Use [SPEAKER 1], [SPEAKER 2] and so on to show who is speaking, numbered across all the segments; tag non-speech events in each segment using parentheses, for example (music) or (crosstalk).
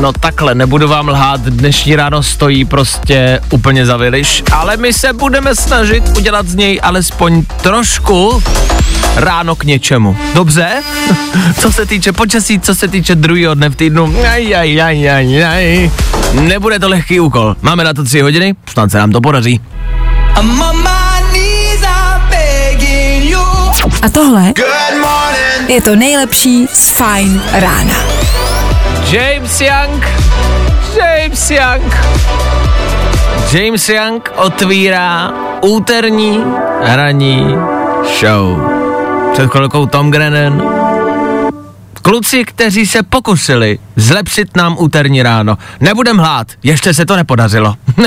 [SPEAKER 1] No takhle, nebudu vám lhát, dnešní ráno stojí prostě úplně za viliš, ale my se budeme snažit udělat z něj alespoň trošku ráno k něčemu. Dobře? (laughs) Co se týče počasí, co se týče druhého dne v týdnu, aj, aj, aj, aj, aj. nebude to lehký úkol. Máme na to tři hodiny, snad se nám to podaří.
[SPEAKER 2] A tohle je to nejlepší z Fajn rána.
[SPEAKER 1] James Young, James Young. James Young otvírá úterní ranní show. Před chvilkou Tom Grennan. Kluci, kteří se pokusili zlepšit nám úterní ráno. Nebudem hlát, ještě se to nepodařilo. (laughs)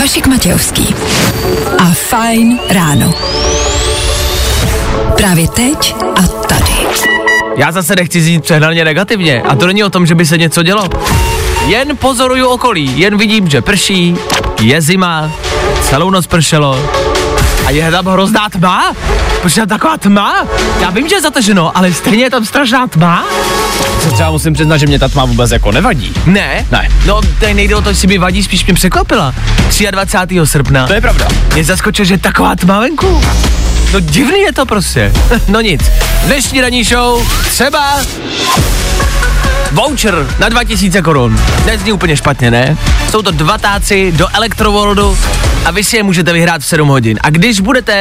[SPEAKER 2] Vašek Matějovský. A Fajn ráno. Právě teď a.
[SPEAKER 1] Já zase nechci znít přehnaně negativně a to není o tom, že by se něco dělo. Jen pozoruju okolí, jen vidím, že prší, je zima, celou noc pršelo a je tam hrozná tma. Proč je tam taková tma? Já vím, že je zataženo, ale stejně je tam strašná tma.
[SPEAKER 3] Se třeba musím přiznat, že mě ta tma vůbec jako nevadí.
[SPEAKER 1] Ne?
[SPEAKER 3] Ne.
[SPEAKER 1] No, tady nejde o to, jestli mi vadí, spíš mě překvapila. 23. srpna.
[SPEAKER 3] To je pravda.
[SPEAKER 1] Mě zaskočil, že je taková tma venku. No divný je to prostě. (laughs) no nic. Dnešní ranní show třeba voucher na 2000 korun. Nezní úplně špatně, ne? Jsou to dva táci do Electroworldu a vy si je můžete vyhrát v 7 hodin. A když budete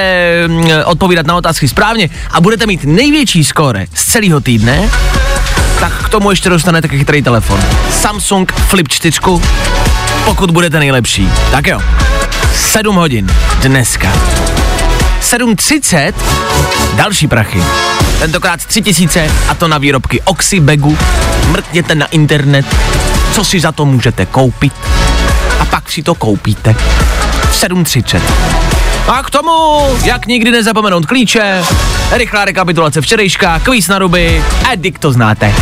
[SPEAKER 1] mm, odpovídat na otázky správně a budete mít největší skóre z celého týdne, tak k tomu ještě dostanete chytrý telefon. Samsung Flip 4, pokud budete nejlepší. Tak jo, 7 hodin dneska. 7.30 další prachy. Tentokrát 3000 a to na výrobky Oxybegu. Mrkněte na internet, co si za to můžete koupit a pak si to koupíte. V 7.30. A k tomu, jak nikdy nezapomenout klíče, rychlá rekapitulace včerejška, kvíz na ruby, Edik to znáte.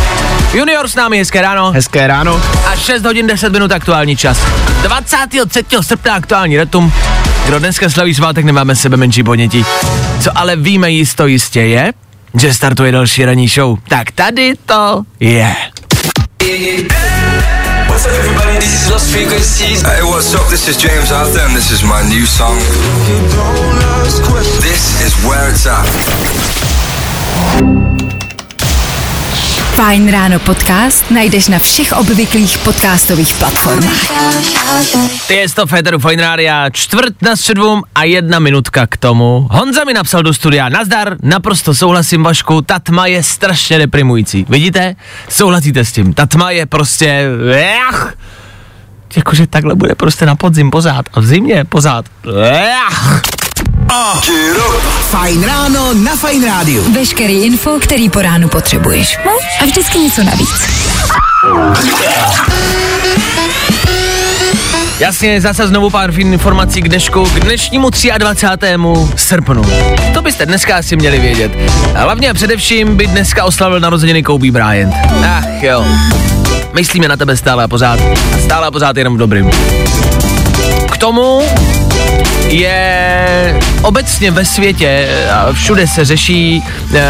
[SPEAKER 1] Junior s námi, hezké ráno.
[SPEAKER 3] Hezké ráno.
[SPEAKER 1] A 6 hodin 10 minut aktuální čas. 23. srpna aktuální datum. Kdo dneska slaví svátek, nemáme sebe menší ponětí. Co ale víme jisto jistě je, že startuje další ranní show. Tak tady to je.
[SPEAKER 4] At.
[SPEAKER 2] Fajn ráno podcast najdeš na všech obvyklých podcastových platformách.
[SPEAKER 1] Je to Féteru Fine Rádia, čtvrt na středům a jedna minutka k tomu. Honza mi napsal do studia, nazdar, naprosto souhlasím Vašku, ta tma je strašně deprimující. Vidíte? Souhlasíte s tím, ta tma je prostě... Ech, jakože takhle bude prostě na podzim pořád a v zimě pořád. Ech.
[SPEAKER 5] Fajn ráno na Fajn rádiu.
[SPEAKER 2] Veškerý info, který po ránu potřebuješ. No a vždycky něco navíc.
[SPEAKER 1] Jasně, zase znovu pár informací k dnešku, k dnešnímu 23. srpnu. To byste dneska asi měli vědět. A hlavně a především by dneska oslavil narozeniny Kobe Bryant. Ach jo. Myslíme na tebe stále a pořád. A stále a pořád jenom v dobrým. K tomu je obecně ve světě a všude se řeší e,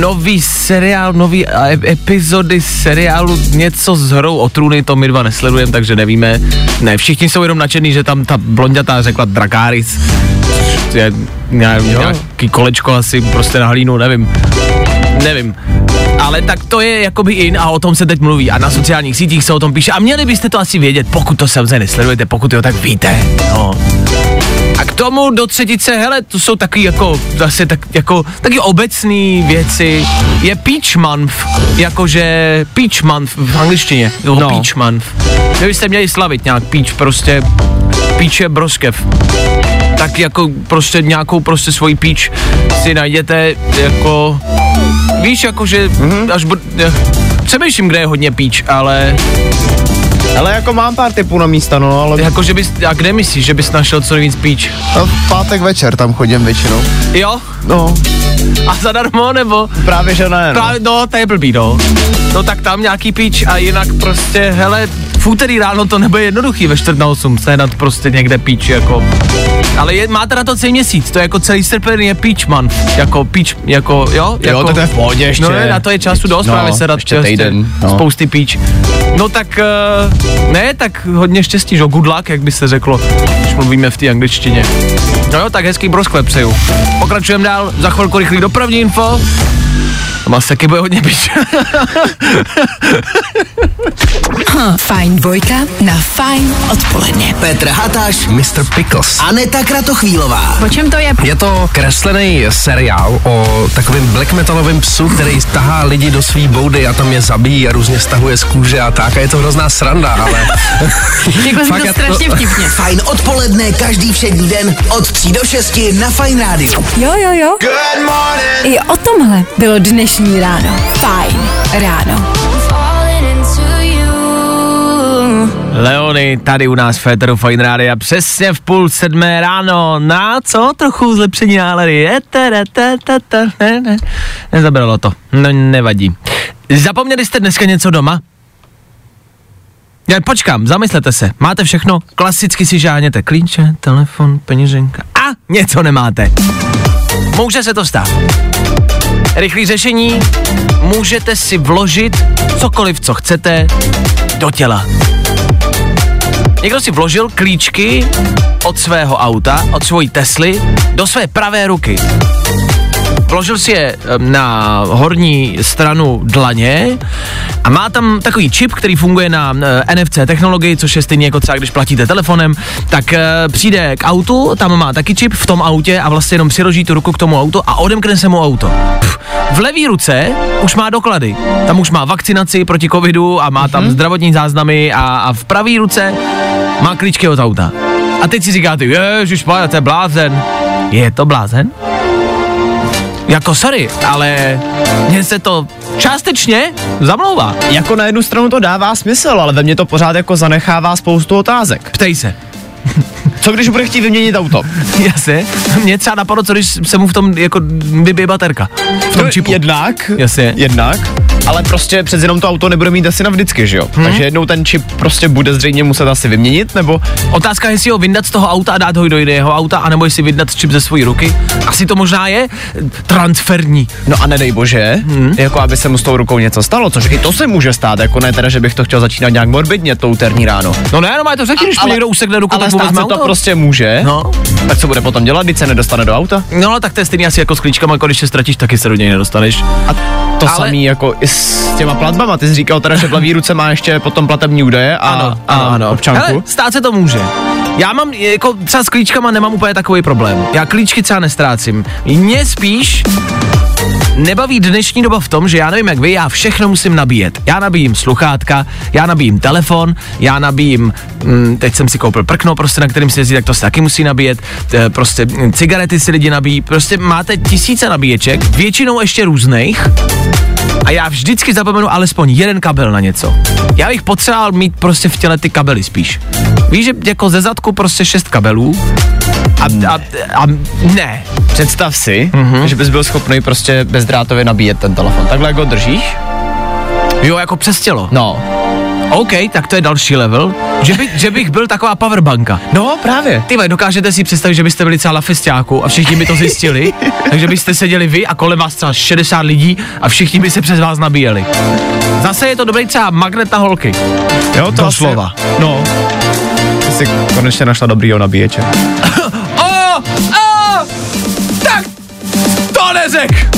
[SPEAKER 1] nový seriál, nový epizody seriálu něco s hrou o trůny, to my dva nesledujeme, takže nevíme. Ne, všichni jsou jenom nadšený, že tam ta blondětá řekla Drakáris. Je ně- nějaký kolečko asi prostě na hlínu, nevím. Nevím. Ale tak to je jakoby in a o tom se teď mluví a na sociálních sítích se o tom píše a měli byste to asi vědět, pokud to samozřejmě nesledujete, pokud jo, tak víte. No. A k tomu do třetice, hele, to jsou taky jako, zase tak, jako, taky obecné věci. Je Peach Month, jakože Peach Month v angličtině, jo, no. Peach Month. Vy byste měli slavit nějak Peach, prostě, Peach je broskev. Tak jako prostě nějakou prostě svoji Peach si najděte, jako, víš, jakože, mm-hmm. až, bu, Přemýšlím, kde je hodně píč, ale
[SPEAKER 3] Ale jako mám pár typů na místa, no, ale
[SPEAKER 1] jako, že bys, a kde myslíš, že bys našel co nejvíc píč?
[SPEAKER 6] No, v pátek večer tam chodím většinou.
[SPEAKER 1] Jo?
[SPEAKER 6] No,
[SPEAKER 1] A zadarmo, nebo?
[SPEAKER 3] právě že ne, no.
[SPEAKER 1] Právě, no, to je blbý, no. No tak tam nějaký píč a jinak prostě, hele, v úterý ráno to nebude jednoduchý ve čtvrt na osm, sehnat prostě někde píč, jako. Ale je, máte na to celý měsíc, to je jako celý srpen je píč man, jako píč, jako, jo? Jako,
[SPEAKER 3] Jo, to je v pohodě ještě.
[SPEAKER 1] No ne, na to je času dost
[SPEAKER 3] No,
[SPEAKER 1] právě se dát
[SPEAKER 3] ještě týden, no.
[SPEAKER 1] spousty píč. No tak, uh, ne, tak hodně štěstí, že good luck, jak by se řeklo, když mluvíme v té angličtině. No jo, tak hezký brosklep přeju. Pokračujeme dál, za chvilku rychlý dopravní info. Taky bude hodně píč. (laughs)
[SPEAKER 2] Fajn dvojka na fajn odpoledne.
[SPEAKER 5] Petr Hatáš,
[SPEAKER 7] Mr. Pickles.
[SPEAKER 5] Aneta Kratochvílová.
[SPEAKER 2] O čem to je?
[SPEAKER 7] Je to kreslený seriál o takovém black metalovém psu, který tahá lidi do svý boudy a tam je zabíjí a různě stahuje z kůže a tak. A je to hrozná sranda, ale (laughs)
[SPEAKER 2] jsi
[SPEAKER 7] Fakt,
[SPEAKER 2] to
[SPEAKER 7] já to-
[SPEAKER 2] strašně vtipně.
[SPEAKER 5] Fajn odpoledne každý všední den od 3 do 6 na Fajn rádiu.
[SPEAKER 2] Jo, jo, jo.
[SPEAKER 4] Good morning.
[SPEAKER 2] I o tomhle bylo dnešní ráno. Fajn ráno.
[SPEAKER 1] Leony tady u nás Féteru Fine Rádia přesně v půl sedmé ráno. Na co? Trochu zlepšení nálady. Ne, ne. Nezabralo to. No nevadí. Zapomněli jste dneska něco doma? Já počkám, zamyslete se. Máte všechno? Klasicky si žáněte klíče, telefon, peněženka. A něco nemáte. Může se to stát. Rychlý řešení. Můžete si vložit cokoliv, co chcete, do těla. Někdo si vložil klíčky od svého auta, od svojí Tesly, do své pravé ruky. Vložil si je na horní stranu dlaně a má tam takový čip, který funguje na NFC technologii, což je stejně jako třeba když platíte telefonem, tak eh, přijde k autu, tam má taky čip v tom autě a vlastně jenom přiloží tu ruku k tomu autu a odemkne se mu auto. Pff, v levý ruce už má doklady. Tam už má vakcinaci proti covidu a má tam zdravotní záznamy a, a v pravý ruce má klíčky od auta. A teď si říkáte, ježiš, to je blázen. Je to blázen? Jako sorry, ale mně se to částečně zamlouvá.
[SPEAKER 3] Jako na jednu stranu to dává smysl, ale ve mně to pořád jako zanechává spoustu otázek.
[SPEAKER 1] Ptej se. (laughs)
[SPEAKER 3] Co když bude chtít vyměnit auto? (laughs)
[SPEAKER 1] Jasně. Mě třeba napadlo, co když se mu v tom jako vybije baterka. V tom čipu.
[SPEAKER 3] Jednak,
[SPEAKER 1] Jasně.
[SPEAKER 3] jednak, ale prostě přece jenom to auto nebude mít asi navždycky, že jo? Hmm. Takže jednou ten čip prostě bude zřejmě muset asi vyměnit, nebo
[SPEAKER 1] Otázka je, jestli ho vyndat z toho auta a dát ho do jiného auta, anebo jestli vydat čip ze své ruky. Asi to možná je transferní.
[SPEAKER 3] No a nedej bože, hmm. jako aby se mu s tou rukou něco stalo, což i to se může stát, jako ne teda, že bych to chtěl začínat nějak morbidně to úterní ráno.
[SPEAKER 1] No ne, no má to řekni, když mu někdo usekne ruku,
[SPEAKER 3] ale stát se to prostě může.
[SPEAKER 1] No.
[SPEAKER 3] Tak co bude potom dělat, když se nedostane do auta?
[SPEAKER 1] No ale tak to je stejný asi jako s klíčkama, jako když se ztratíš, taky se do něj nedostaneš.
[SPEAKER 3] A to
[SPEAKER 1] ale...
[SPEAKER 3] samý jako i s těma platbama. Ty jsi říkal teda, že v levé ruce má ještě potom platební údaje a, a občanku.
[SPEAKER 1] Hele, stát se to může. Já mám, jako třeba s klíčkama nemám úplně takový problém. Já klíčky třeba nestrácím. Mě spíš nebaví dnešní doba v tom, že já nevím jak vy, já všechno musím nabíjet. Já nabíjím sluchátka, já nabíjím telefon, já nabíjím, mm, teď jsem si koupil prkno, prostě na kterým si jezdí, tak to se taky musí nabíjet, e, prostě mm, cigarety si lidi nabíjí, prostě máte tisíce nabíječek, většinou ještě různých, a já vždycky zapomenu alespoň jeden kabel na něco. Já bych potřeboval mít prostě v těle ty kabely spíš. Víš, že jako ze zadku prostě šest kabelů a, a, a ne.
[SPEAKER 3] Představ si,
[SPEAKER 1] Mhm.
[SPEAKER 3] mm-hmm. že bys byl schopný prostě bezdrátově nabíjet ten telefon. Takhle jak ho držíš?
[SPEAKER 1] Jo, jako přes tělo.
[SPEAKER 3] No.
[SPEAKER 1] OK, tak to je další level. Že, by, že bych byl taková powerbanka.
[SPEAKER 3] No, právě.
[SPEAKER 1] Ty dokážete si představit, že byste byli třeba na festiáku a všichni by to zjistili, (laughs) takže byste seděli vy a kolem vás třeba 60 lidí a všichni by se přes vás nabíjeli. Zase je to dobrý třeba magnet na holky.
[SPEAKER 3] Jo, to
[SPEAKER 1] Doslova.
[SPEAKER 3] Asi, no. Ty jsi konečně našla dobrýho nabíječe. (laughs)
[SPEAKER 1] O, o, tak to neřek.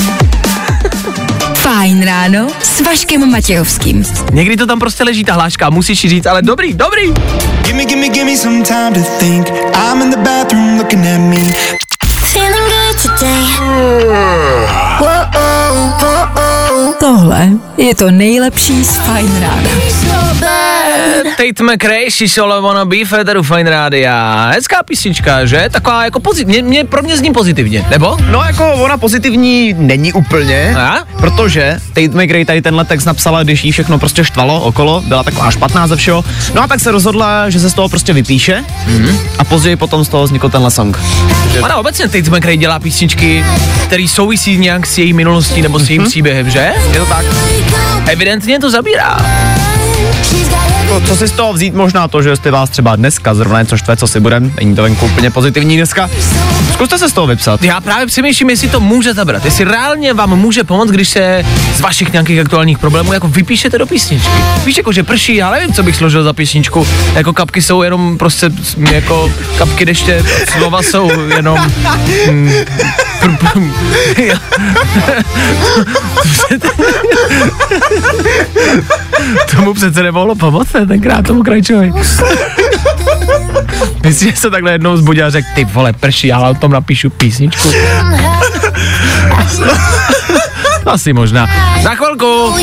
[SPEAKER 2] Fajn ráno s Vaškem Matějovským.
[SPEAKER 1] Někdy to tam prostě leží ta hláška a musíš říct, ale dobrý, dobrý.
[SPEAKER 8] Gimme, gimme, gimme some time to think. I'm in the bathroom looking at me.
[SPEAKER 9] Feeling good today.
[SPEAKER 2] To Tohle je to nejlepší z Fine Rána.
[SPEAKER 1] Tate McRae, She's All I Wanna Be, Federu Fine Rádia. Hezká písnička, že? Taková jako pozitivně, mě, pro mě zní pozitivně, nebo?
[SPEAKER 3] No jako ona pozitivní není úplně,
[SPEAKER 1] A?
[SPEAKER 3] protože Tate McRae tady tenhle text napsala, když jí všechno prostě štvalo okolo, byla taková špatná ze všeho, no a tak se rozhodla, že se z toho prostě vypíše mm-hmm. a později potom z toho vznikl tenhle song.
[SPEAKER 1] Ona obecně Tate McRae dělá písničky, které souvisí nějak s její minulostí nebo s jejím
[SPEAKER 3] Mhm.
[SPEAKER 1] příběhem, že?
[SPEAKER 3] Je to tak?
[SPEAKER 1] Evidentně to zabírá.
[SPEAKER 3] Jako, co si z toho vzít možná to, že jestli vás třeba dneska zrovna něco štve, co si budem, není to venku úplně pozitivní dneska, zkuste se z toho vypsat.
[SPEAKER 1] Já právě přemýšlím, jestli to může zabrat, jestli reálně vám může pomoct, když se z vašich nějakých aktuálních problémů jako vypíšete do písničky. Víš, jako že prší, já nevím, co bych složil za písničku. Jako kapky jsou jenom prostě jako kapky deště, slova jsou jenom... Mm, pr- pr- Tomu přece nemohlo pomoct, ne, tenkrát tomu krajčovi. (laughs) Myslím, že se takhle jednou zbudil a řekl, ty vole, prší, já o tom napíšu písničku. (laughs) Asi možná. Za chvilku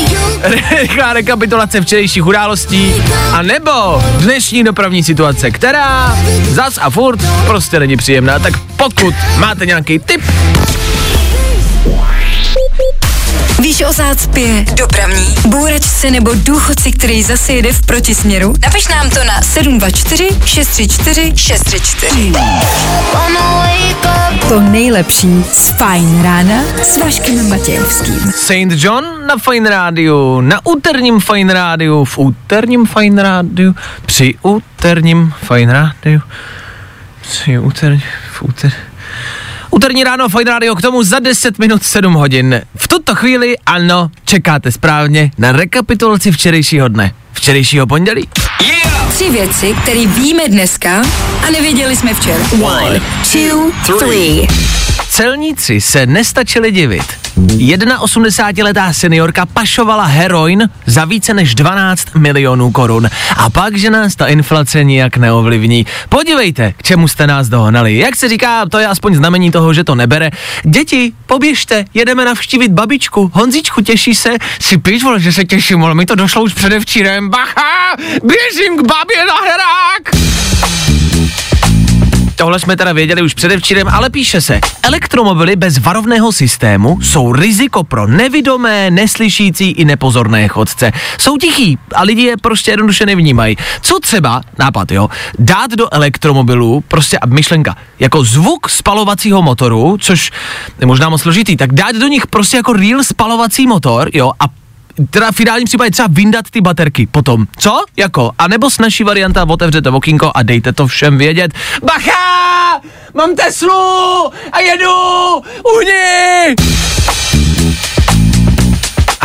[SPEAKER 1] rychlá rekapitulace včerejších událostí a nebo dnešní dopravní situace, která zas a furt prostě není příjemná. Tak pokud máte nějaký tip,
[SPEAKER 2] Víš o zácpě, dopravní, bůračce nebo důchodci, který zase jede v protisměru? Napiš nám to na 724 634 634. To nejlepší z Fajn rána s Vaškem Matějovským.
[SPEAKER 1] St. John na Fine Rádiu, na úterním Fine Rádiu, v úterním Fine Rádiu, při úterním Fine Rádiu, při úterní, v úter... Úterní ráno Fine Radio k tomu za 10 minut 7 hodin. V tuto chvíli, ano, čekáte správně na rekapitulaci včerejšího dne. Včerejšího pondělí.
[SPEAKER 2] Tři věci, které víme dneska a nevěděli jsme včera. One, two, three.
[SPEAKER 1] Celníci se nestačili divit. Jedna 80-letá seniorka pašovala heroin za více než 12 milionů korun. A pak, že nás ta inflace nijak neovlivní. Podívejte, k čemu jste nás dohnali. Jak se říká, to je aspoň znamení toho, že to nebere. Děti, poběžte, jedeme navštívit babičku. Honzičku, těší se? Si píš, vole, že se těším, ale mi to došlo už předevčírem. Bacha, běžím k babě na herák. Tohle jsme teda věděli už předevčírem, ale píše se, elektromobily bez varovného systému jsou riziko pro nevidomé, neslyšící i nepozorné chodce. Jsou tichý a lidi je prostě jednoduše nevnímají. Co třeba, nápad jo, dát do elektromobilů, prostě myšlenka, jako zvuk spalovacího motoru, což je možná moc složitý, tak dát do nich prostě jako real spalovací motor, jo, a teda v ideálním případě třeba vyndat ty baterky potom. Co? Jako? A nebo snažší varianta, otevřete okýnko a dejte to všem vědět. Bacha! Mám Teslu a jedu! Uhni!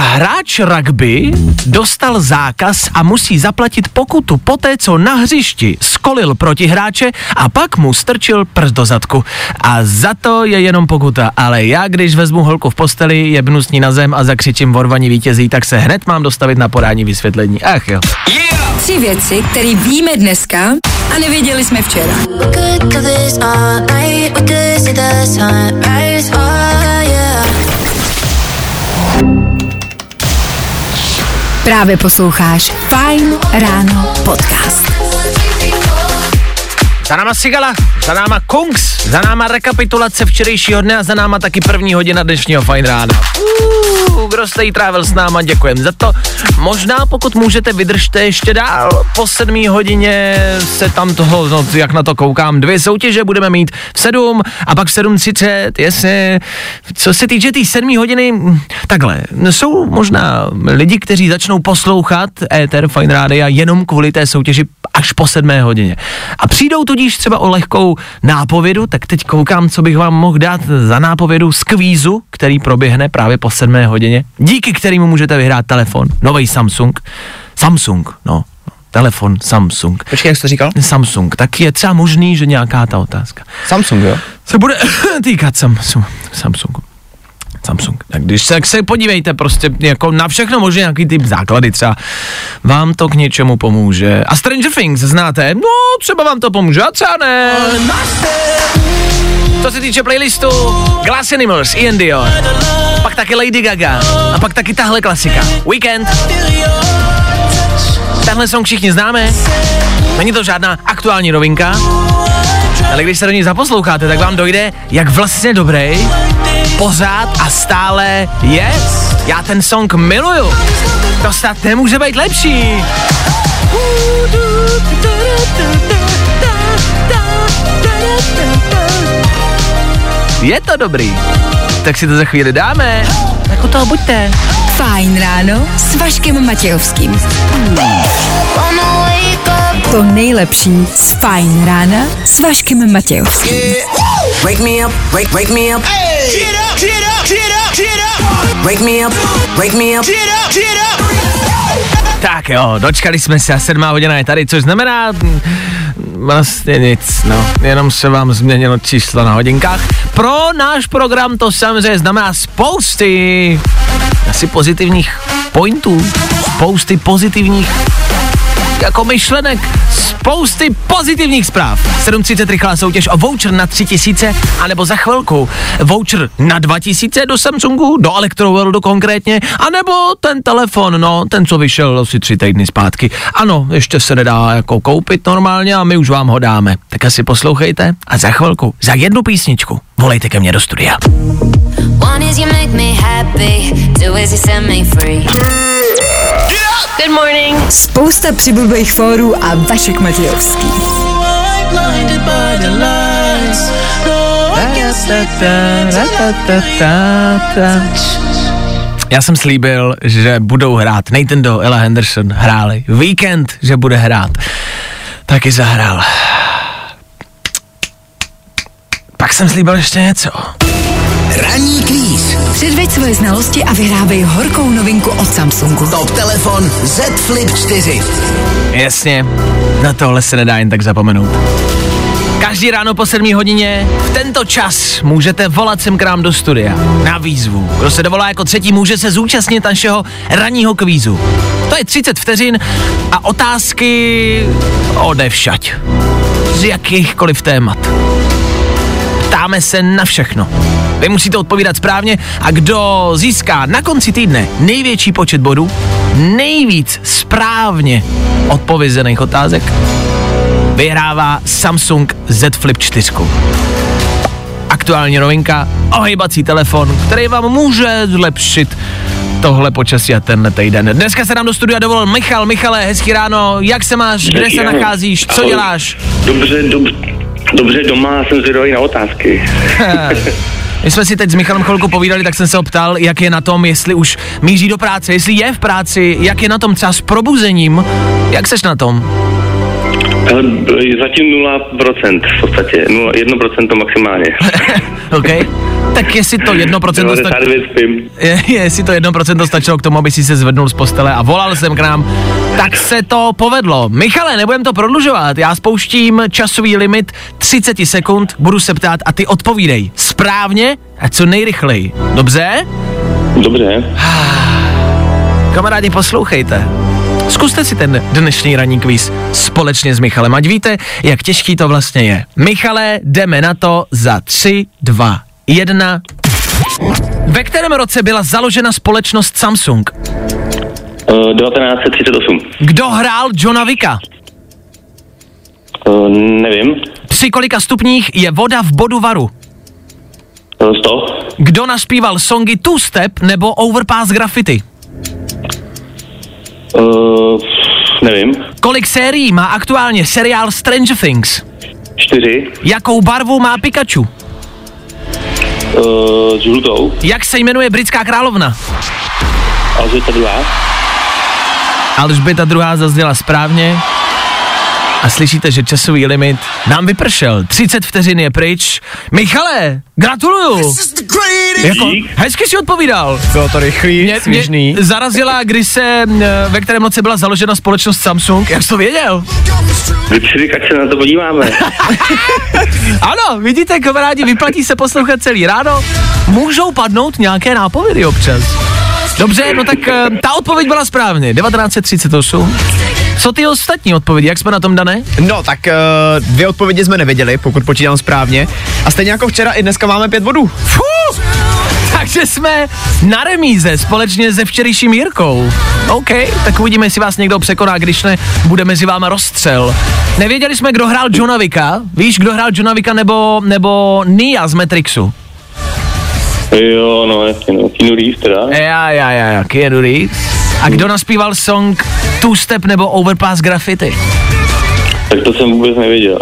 [SPEAKER 1] A hráč rugby dostal zákaz a musí zaplatit pokutu poté, co na hřišti skolil proti hráče a pak mu strčil prst do zadku. A za to je jenom pokuta, ale já když vezmu holku v posteli, jebnu s ní na zem a zakřičím vorvaní vítězí, tak se hned mám dostavit na podání vysvětlení. Ach jo.
[SPEAKER 2] Tři věci, které víme dneska a nevěděli jsme včera. Právě posloucháš Fine Ráno podcast.
[SPEAKER 1] Za náma Sigala, za náma Kungs, za náma rekapitulace včerejšího dne a za náma taky první hodina dnešního fajn rána. Kdo jste jí trávil s náma, děkujem za to. Možná pokud můžete, vydržte ještě dál. Po sedmý hodině se tam toho, no jak na to koukám, dvě soutěže budeme mít v sedm a pak v 7.30, jestli, co se týče té tý sedmý hodiny, takhle, jsou možná lidi, kteří začnou poslouchat éter Fine Rádia jenom kvůli té soutěži až po sedmé hodině. A přijdou tudíž třeba o lehkou nápovědu, tak teď koukám, co bych vám mohl dát za nápovědu z kvízu, který proběhne právě po sedmé hodině, díky kterému můžete vyhrát telefon, nový Samsung. Samsung, no, telefon Samsung.
[SPEAKER 3] Počkej, jak jsi to říkal?
[SPEAKER 1] Samsung, tak je třeba možný, že nějaká ta otázka
[SPEAKER 3] Samsung, jo?
[SPEAKER 1] se bude (laughs) týkat Samsung, Samsungu. Samsung. Tak když se, tak se podívejte prostě jako na všechno možné nějaký typ základy třeba. Vám to k něčemu pomůže. A Stranger Things znáte? No, třeba vám to pomůže, a třeba ne. Co se týče playlistu, Glass Animals, Ian Dior, pak taky Lady Gaga a pak taky tahle klasika. Weekend. Tenhle song všichni známe. Není to žádná aktuální novinka, ale když se do ní zaposloucháte, tak vám dojde, jak vlastně dobrý pořád a stále je. Já ten song miluju. To snad nemůže být lepší. Je to dobrý. Tak si to za chvíli dáme. Tak u toho buďte.
[SPEAKER 2] Fajn ráno s Vaškem Matějovským. To nejlepší z Fajn rána s Vaškem Matějovským.
[SPEAKER 5] Wake me up, wake, wake me up.
[SPEAKER 8] Get up, get up, get up, get up.
[SPEAKER 5] Wake me up, wake me up.
[SPEAKER 8] Get up, get up.
[SPEAKER 1] Tak jo, dočkali jsme se a sedmá hodina je tady, což znamená mm, vlastně nic, no, jenom se vám změnilo číslo na hodinkách. Pro náš program to samozřejmě znamená spousty asi pozitivních pointů, spousty pozitivních jako myšlenek, spousty pozitivních zpráv. 7.30 rychlá soutěž o voucher na 3000, anebo za chvilku voucher na 2000 do Samsungu, do Electroworldu konkrétně, anebo ten telefon, no, ten, co vyšel asi tři týdny zpátky. Ano, ještě se nedá jako koupit normálně a my už vám ho dáme. Tak asi poslouchejte a za chvilku, za jednu písničku, volejte ke mně do studia.
[SPEAKER 9] One is you make me happy, two is you set me free. Good morning.
[SPEAKER 2] Spousta přibulbých fórů a Vašek Matějovský.
[SPEAKER 1] Já jsem slíbil, že budou hrát. Nathan Doe, Ella Henderson hráli. Víkend, že bude hrát. Taky zahrál. Pak jsem slíbil ještě něco.
[SPEAKER 5] Ranní kvíz.
[SPEAKER 2] Předveď svoje znalosti a vyhrávej horkou novinku od Samsungu.
[SPEAKER 5] Top telefon Z Flip 4.
[SPEAKER 1] Jasně, na tohle se nedá jen tak zapomenout. Každý ráno po 7 hodině v tento čas můžete volat sem k nám do studia na výzvu. Kdo se dovolá jako třetí, může se zúčastnit našeho ranního kvízu. To je 30 vteřin a otázky odevšať. Z jakýchkoliv témat. Ptáme se na všechno. Vy musíte odpovídat správně a kdo získá na konci týdne největší počet bodů, nejvíc správně odpovězených otázek, vyhrává Samsung Z Flip 4. Aktuální novinka, ohýbací telefon, který vám může zlepšit tohle počasí a tenhle týden. Dneska se nám do studia dovolil Michal. Michale, hezký ráno, jak se máš, kde se nacházíš, co děláš?
[SPEAKER 10] Dobře, dobře, dobře doma, jsem zvědavý na otázky. (laughs)
[SPEAKER 1] My jsme si teď s Michalem chvilku povídali, tak jsem se ho ptal, jak je na tom, jestli už míří do práce, jestli je v práci, jak je na tom třeba s probuzením, jak seš na tom?
[SPEAKER 10] Ale b- zatím 0% v podstatě, 0, 1% maximálně. (laughs)
[SPEAKER 1] OK? Tak jestli to 1% stačilo,
[SPEAKER 10] 99 spím.
[SPEAKER 1] je, jestli to 1% stačilo k tomu, aby si se zvednul z postele a volal jsem k nám, tak se to povedlo. Michale, nebudem to prodlužovat, já spouštím časový limit 30 sekund, budu se ptát a ty odpovídej správně a co nejrychleji. Dobře?
[SPEAKER 10] Dobře, (sighs)
[SPEAKER 1] Kamarádi, poslouchejte. Zkuste si ten dnešní ranní kvíz společně s Michalem, ať víte, jak těžký to vlastně je. Michale, jdeme na to za 3, 2, 1. Ve kterém roce byla založena společnost Samsung?
[SPEAKER 10] uh, 1938.
[SPEAKER 1] Kdo hrál Johna Vicka?
[SPEAKER 10] Uh, nevím,
[SPEAKER 1] Při kolika stupních je voda v bodu varu?
[SPEAKER 10] uh, 100.
[SPEAKER 1] Kdo naspíval songy Two Step nebo Overpass Graffiti?
[SPEAKER 10] Uh, nevím,
[SPEAKER 1] Kolik sérií má aktuálně seriál Stranger Things?
[SPEAKER 10] 4.
[SPEAKER 1] Jakou barvu má Pikachu?
[SPEAKER 10] Uh, žlutou.
[SPEAKER 1] Jak se jmenuje britská královna?
[SPEAKER 10] Alžběta druhá.
[SPEAKER 1] Alžběta druhá zazněla správně. A slyšíte, že časový limit nám vypršel. 30 vteřin je pryč. Michale, gratuluju. Jako, hezky si odpovídal.
[SPEAKER 3] Bylo to rychlý,
[SPEAKER 1] Mě,
[SPEAKER 3] svěžný.
[SPEAKER 1] mě zarazila, když se, ve kterém roce byla založena společnost Samsung. Jak jsi to věděl?
[SPEAKER 10] Vypřidik, ať se na to podíváme. (laughs)
[SPEAKER 1] Ano, vidíte, kamarádi, vyplatí se poslouchat celý ráno. Můžou padnout nějaké nápovědy občas. Dobře, no tak eh, ta odpověď byla správně. 1938. Co ty ostatní odpovědi, jak jsme na tom dané?
[SPEAKER 3] No, tak uh, dvě odpovědi jsme nevěděli, pokud počítám správně. A stejně jako včera, i dneska máme pět bodů.
[SPEAKER 1] Fuh! Takže jsme na remíze společně se včerejším Jirkou. OK, tak uvidíme, jestli vás někdo překoná, když ne, bude mezi váma rozstřel. Nevěděli jsme, kdo hrál Johna Vicka. Víš, kdo hrál Johna Vicka nebo, nebo Nia z Matrixu?
[SPEAKER 10] Jo, no, jasně, no. Keanu Reeves teda.
[SPEAKER 1] Já, já, já, já, Keanu Reeves. A kdo naspíval song Two Step nebo Overpass Graffiti?
[SPEAKER 10] Tak to jsem vůbec nevěděl.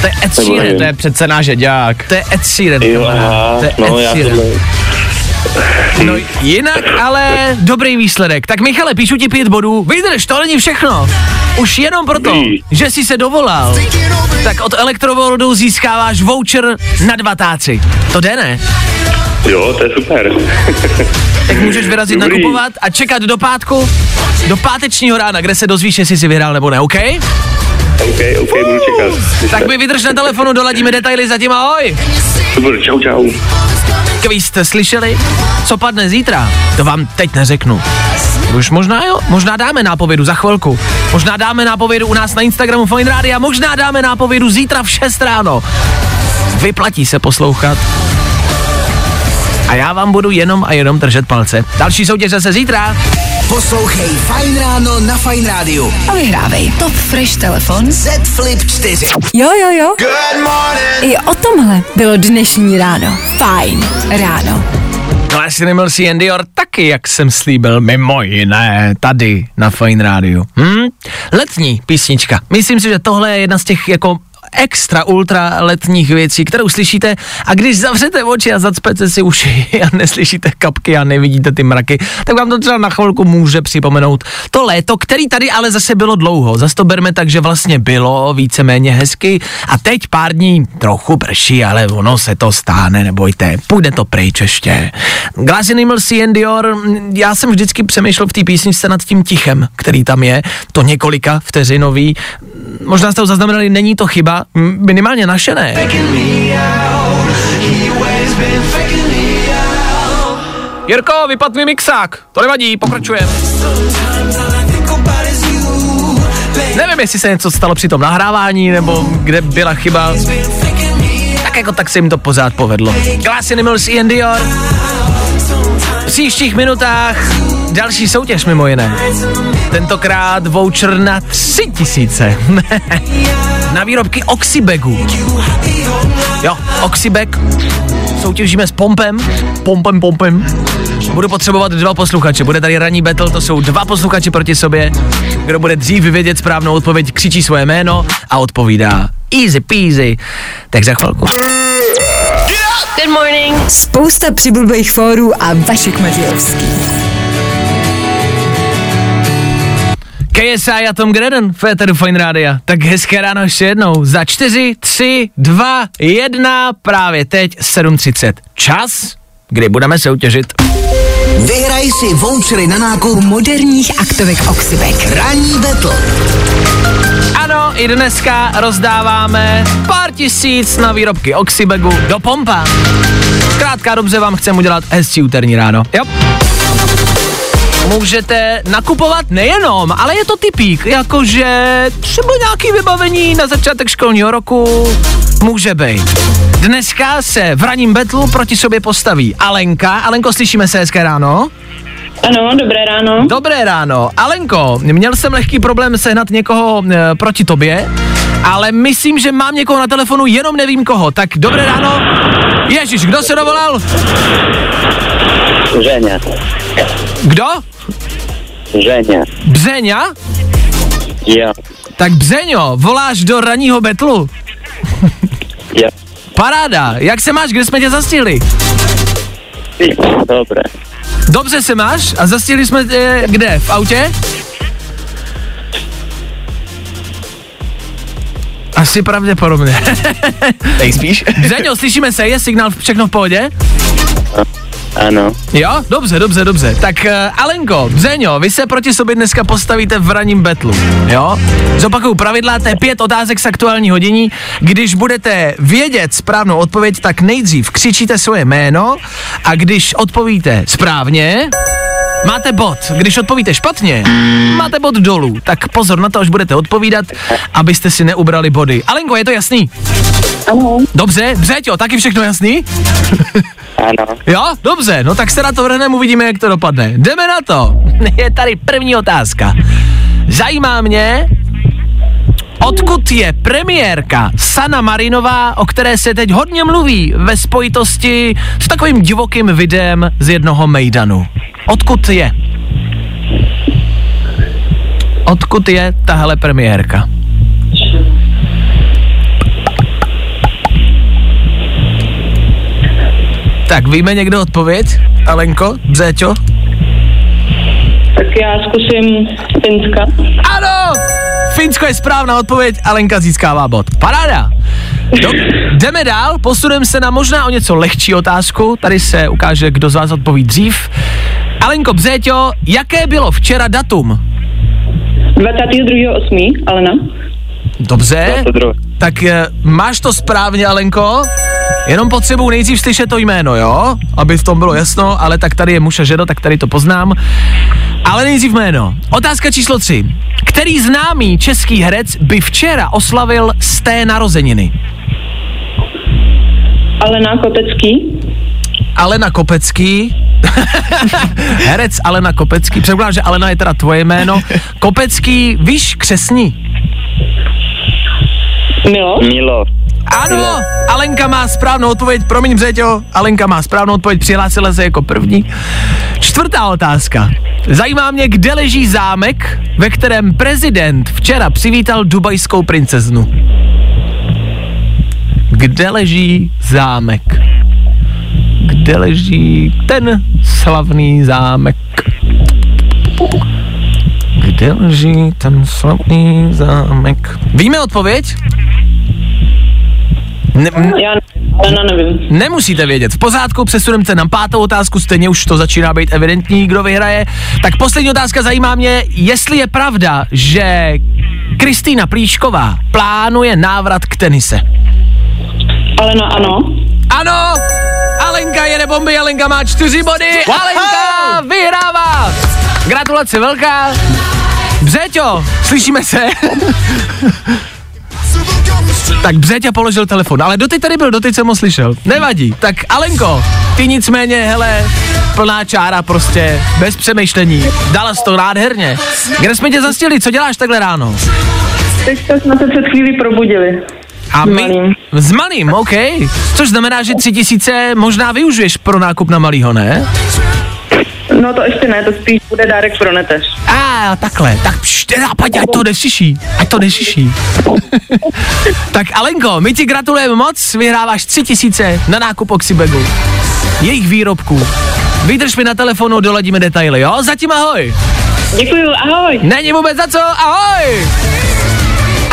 [SPEAKER 1] To je Ed Sheeran.
[SPEAKER 3] To je přece náš děďák.
[SPEAKER 1] To je Ed Sheeran.
[SPEAKER 10] Jo, aha,
[SPEAKER 1] to je
[SPEAKER 10] no,
[SPEAKER 1] Ed
[SPEAKER 10] já
[SPEAKER 1] Sheeran. No jinak ale dobrý výsledek. Tak Michale, píšu ti pět bodů. Vydrž, to není všechno. Už jenom proto, že jsi se dovolal, tak od Elektrovoldu získáváš voucher na dva táci. To jde, ne?
[SPEAKER 10] Jo, to je super.
[SPEAKER 1] Tak můžeš vyrazit
[SPEAKER 10] Dobrý.
[SPEAKER 1] nakupovat a čekat do pátku, do pátečního rána, kde se dozvíš, jestli jsi vyhrál nebo ne, OK?
[SPEAKER 10] OK, OK, budu čekat.
[SPEAKER 1] Tak mi vydrž na telefonu, doladíme detaily, zatím ahoj.
[SPEAKER 10] Super, čau, čau.
[SPEAKER 1] Kví jste slyšeli? Co padne zítra? To vám teď neřeknu. Už možná jo, možná dáme nápovědu za chvilku. Možná dáme nápovědu u nás na Instagramu Fine Radio, možná dáme nápovědu zítra v 6 ráno. Vyplatí se poslouchat. A já vám budu jenom a jenom držet palce. Další soutěž zase zítra.
[SPEAKER 5] Poslouchej Fajn ráno na Fajn rádiu.
[SPEAKER 2] A vyhrávej top fresh telefon.
[SPEAKER 5] Z Flip 4.
[SPEAKER 2] Jo, jo, jo. I o tomhle bylo dnešní ráno. Fajn ráno.
[SPEAKER 1] Glass Animals and Dior taky, jak jsem slíbil, mimo jiné, tady na Fine Radio. Hm? Letní písnička. Myslím si, že tohle je jedna z těch jako extra ultra letních věcí, kterou slyšíte a když zavřete oči a zacpete si uši (laughs) a neslyšíte kapky a nevidíte ty mraky, tak vám to třeba na chvilku může připomenout to léto, který tady ale zase bylo dlouho. Zase to berme tak, že vlastně bylo víceméně hezky a teď pár dní trochu prší, ale ono se to stáne, nebojte, půjde to pryč ještě. Glass Animals and Dior, já jsem vždycky přemýšlel v té písničce nad tím tichem, který tam je, to několika vteřinový. Možná jste to zaznamenali, není to chyba, minimálně naše ne. Jirko, vypad mi mixák, to nevadí, pokračujeme. Nevím, jestli se něco stalo při tom nahrávání, nebo kde byla chyba. Tak jako tak se jim to pořád povedlo. Glass Animals Ian Dior. V příštích minutách další soutěž mimo jiné. Tentokrát voucher na tři tisíce. (laughs) na výrobky Oxybegu. Jo, Oxybag. Soutěžíme s Pompem. Pompem, Pompem. Budu potřebovat dva posluchače. Bude tady ranní battle, to jsou dva posluchači proti sobě. Kdo bude dřív vyvědět správnou odpověď, křičí svoje jméno a odpovídá easy peasy. Tak za chvilku.
[SPEAKER 2] Good morning. Spousta přibulbých fórů a Vašek Matějovský.
[SPEAKER 1] KSI a Tom Gredden v Féteru Fine Rádia. Tak hezké ráno ještě jednou. Za 4, 3, 2, 1, právě teď 7.30. Čas, kdy budeme soutěžit.
[SPEAKER 5] Vyhraj si vouchery na nákup
[SPEAKER 2] Moderních aktovek Oxybek.
[SPEAKER 5] Ranní battle.
[SPEAKER 1] I dneska rozdáváme pár tisíc na výrobky Oxybegu do pompa. Zkrátka dobře vám chcem udělat hezčí úterní ráno. Jo. Můžete nakupovat nejenom, ale je to typík, jakože třeba nějaký vybavení na začátek školního roku může být. Dneska se v raním betlu proti sobě postaví Alenka. Alenko, slyšíme se hezké ráno?
[SPEAKER 11] Ano, dobré ráno.
[SPEAKER 1] Dobré ráno. Alenko, měl jsem lehký problém sehnat někoho e, proti tobě, ale myslím, že mám někoho na telefonu, jenom nevím koho. Tak dobré ráno. Ježíš, kdo se dovolal?
[SPEAKER 12] Ženě.
[SPEAKER 1] Kdo?
[SPEAKER 12] Ženě.
[SPEAKER 1] Břeňa?
[SPEAKER 12] Jo.
[SPEAKER 1] Tak Břeňo, voláš do ranního betlu?
[SPEAKER 12] Jo.
[SPEAKER 1] Paráda, jak se máš, kde jsme tě zastihli?
[SPEAKER 12] Dobré.
[SPEAKER 1] Dobře se máš? A zastihli jsme tě kde? V autě? Asi pravděpodobně.
[SPEAKER 3] Nejspíš? (laughs)
[SPEAKER 1] Břeňo, slyšíme se, je signál všechno v pohodě?
[SPEAKER 12] Ano.
[SPEAKER 1] Jo, dobře, dobře, dobře. Tak uh, Alenko, Břeňo, vy se proti sobě dneska postavíte v raním betlu, jo? Zopakuju pravidla, to je pět otázek z aktuální hodiní. Když budete vědět správnou odpověď, tak nejdřív křičíte svoje jméno a když odpovíte správně, Máte bod. Když odpovíte špatně, máte bod dolů. Tak pozor na to, až budete odpovídat, abyste si neubrali body. Alenko, je to jasný?
[SPEAKER 11] Ano.
[SPEAKER 1] Dobře, Břeťo, taky všechno jasný?
[SPEAKER 12] Ano.
[SPEAKER 1] Jo, dobře, no tak se na to vrhneme, uvidíme, jak to dopadne. Jdeme na to. (laughs) Je tady první otázka. Zajímá mě, odkud je premiérka Sana Marinová, o které se teď hodně mluví ve spojitosti s takovým divokým videem z jednoho mejdanu. Odkud je? Odkud je tahle premiérka? Tak víme někdo odpověď? Alenko? Břeťo?
[SPEAKER 11] Tak já zkusím Finska.
[SPEAKER 1] Ano! Finsko je správná odpověď, Alenka získává bod. Paráda! Do, jdeme dál, posuneme se na možná o něco lehčí otázku. Tady se ukáže, kdo z vás odpoví dřív. Alenko Břeťo, jaké bylo včera datum?
[SPEAKER 11] 22.8. Alena.
[SPEAKER 1] Dobře, tak eh, máš to správně, Alenko. Jenom potřebuji nejdřív slyšet to jméno, jo? Aby v tom bylo jasno, ale tak tady je muž a ženo, tak tady to poznám. Ale nejdřív jméno. Otázka číslo 3. Který známý český herec by včera oslavil z té narozeniny?
[SPEAKER 11] Alena Kopecký.
[SPEAKER 1] Alena Kopecký. (laughs) herec Alena Kopecký. Předpokládám, že Alena je teda tvoje jméno. Kopecký, víš, křesní.
[SPEAKER 11] Milo.
[SPEAKER 12] Milo.
[SPEAKER 1] Ano, Alenka má správnou odpověď, promiň Břeťo, Alenka má správnou odpověď, přihlásila se jako první. Čtvrtá otázka. Zajímá mě, kde leží zámek, ve kterém prezident včera přivítal dubajskou princeznu. Kde leží zámek? Kde leží ten slavný zámek? Kde leží ten slavný zámek? Víme odpověď? Ne,
[SPEAKER 11] Já Alena nevím.
[SPEAKER 1] Nemusíte vědět. V pořádku, přesuneme se na pátou otázku, stejně už to začíná být evidentní, kdo vyhraje. Tak poslední otázka zajímá mě, jestli je pravda, že Kristýna Plíšková plánuje návrat k tenise.
[SPEAKER 11] Alena ano.
[SPEAKER 1] Ano! Alenka jede bomby, Alenka má čtyři body. Alenka vyhrává! Gratulace velká. Břeťo, slyšíme se? (laughs) tak Břeťa položil telefon, ale doteď tady byl, doteď jsem ho slyšel. Nevadí. Tak Alenko, ty nicméně, hele, plná čára prostě, bez přemýšlení. Dala jsi to nádherně. Kde jsme tě zastili, co děláš takhle ráno?
[SPEAKER 11] Teď jsme se před chvílí probudili.
[SPEAKER 1] A my, s malým, OK. Což znamená, že tři tisíce možná využiješ pro nákup na malýho, ne?
[SPEAKER 11] No to ještě ne, to spíš bude dárek pro neteř.
[SPEAKER 1] A ah, takhle, tak pšt, pojď, ať to nešiší, ať to nešiší. (laughs) tak Alenko, my ti gratulujeme moc, vyhráváš tři tisíce na nákup Oxybegu. Jejich výrobků. Vydrž mi na telefonu, doladíme detaily, jo? Zatím ahoj.
[SPEAKER 11] Děkuju, ahoj.
[SPEAKER 1] Není vůbec za co, ahoj.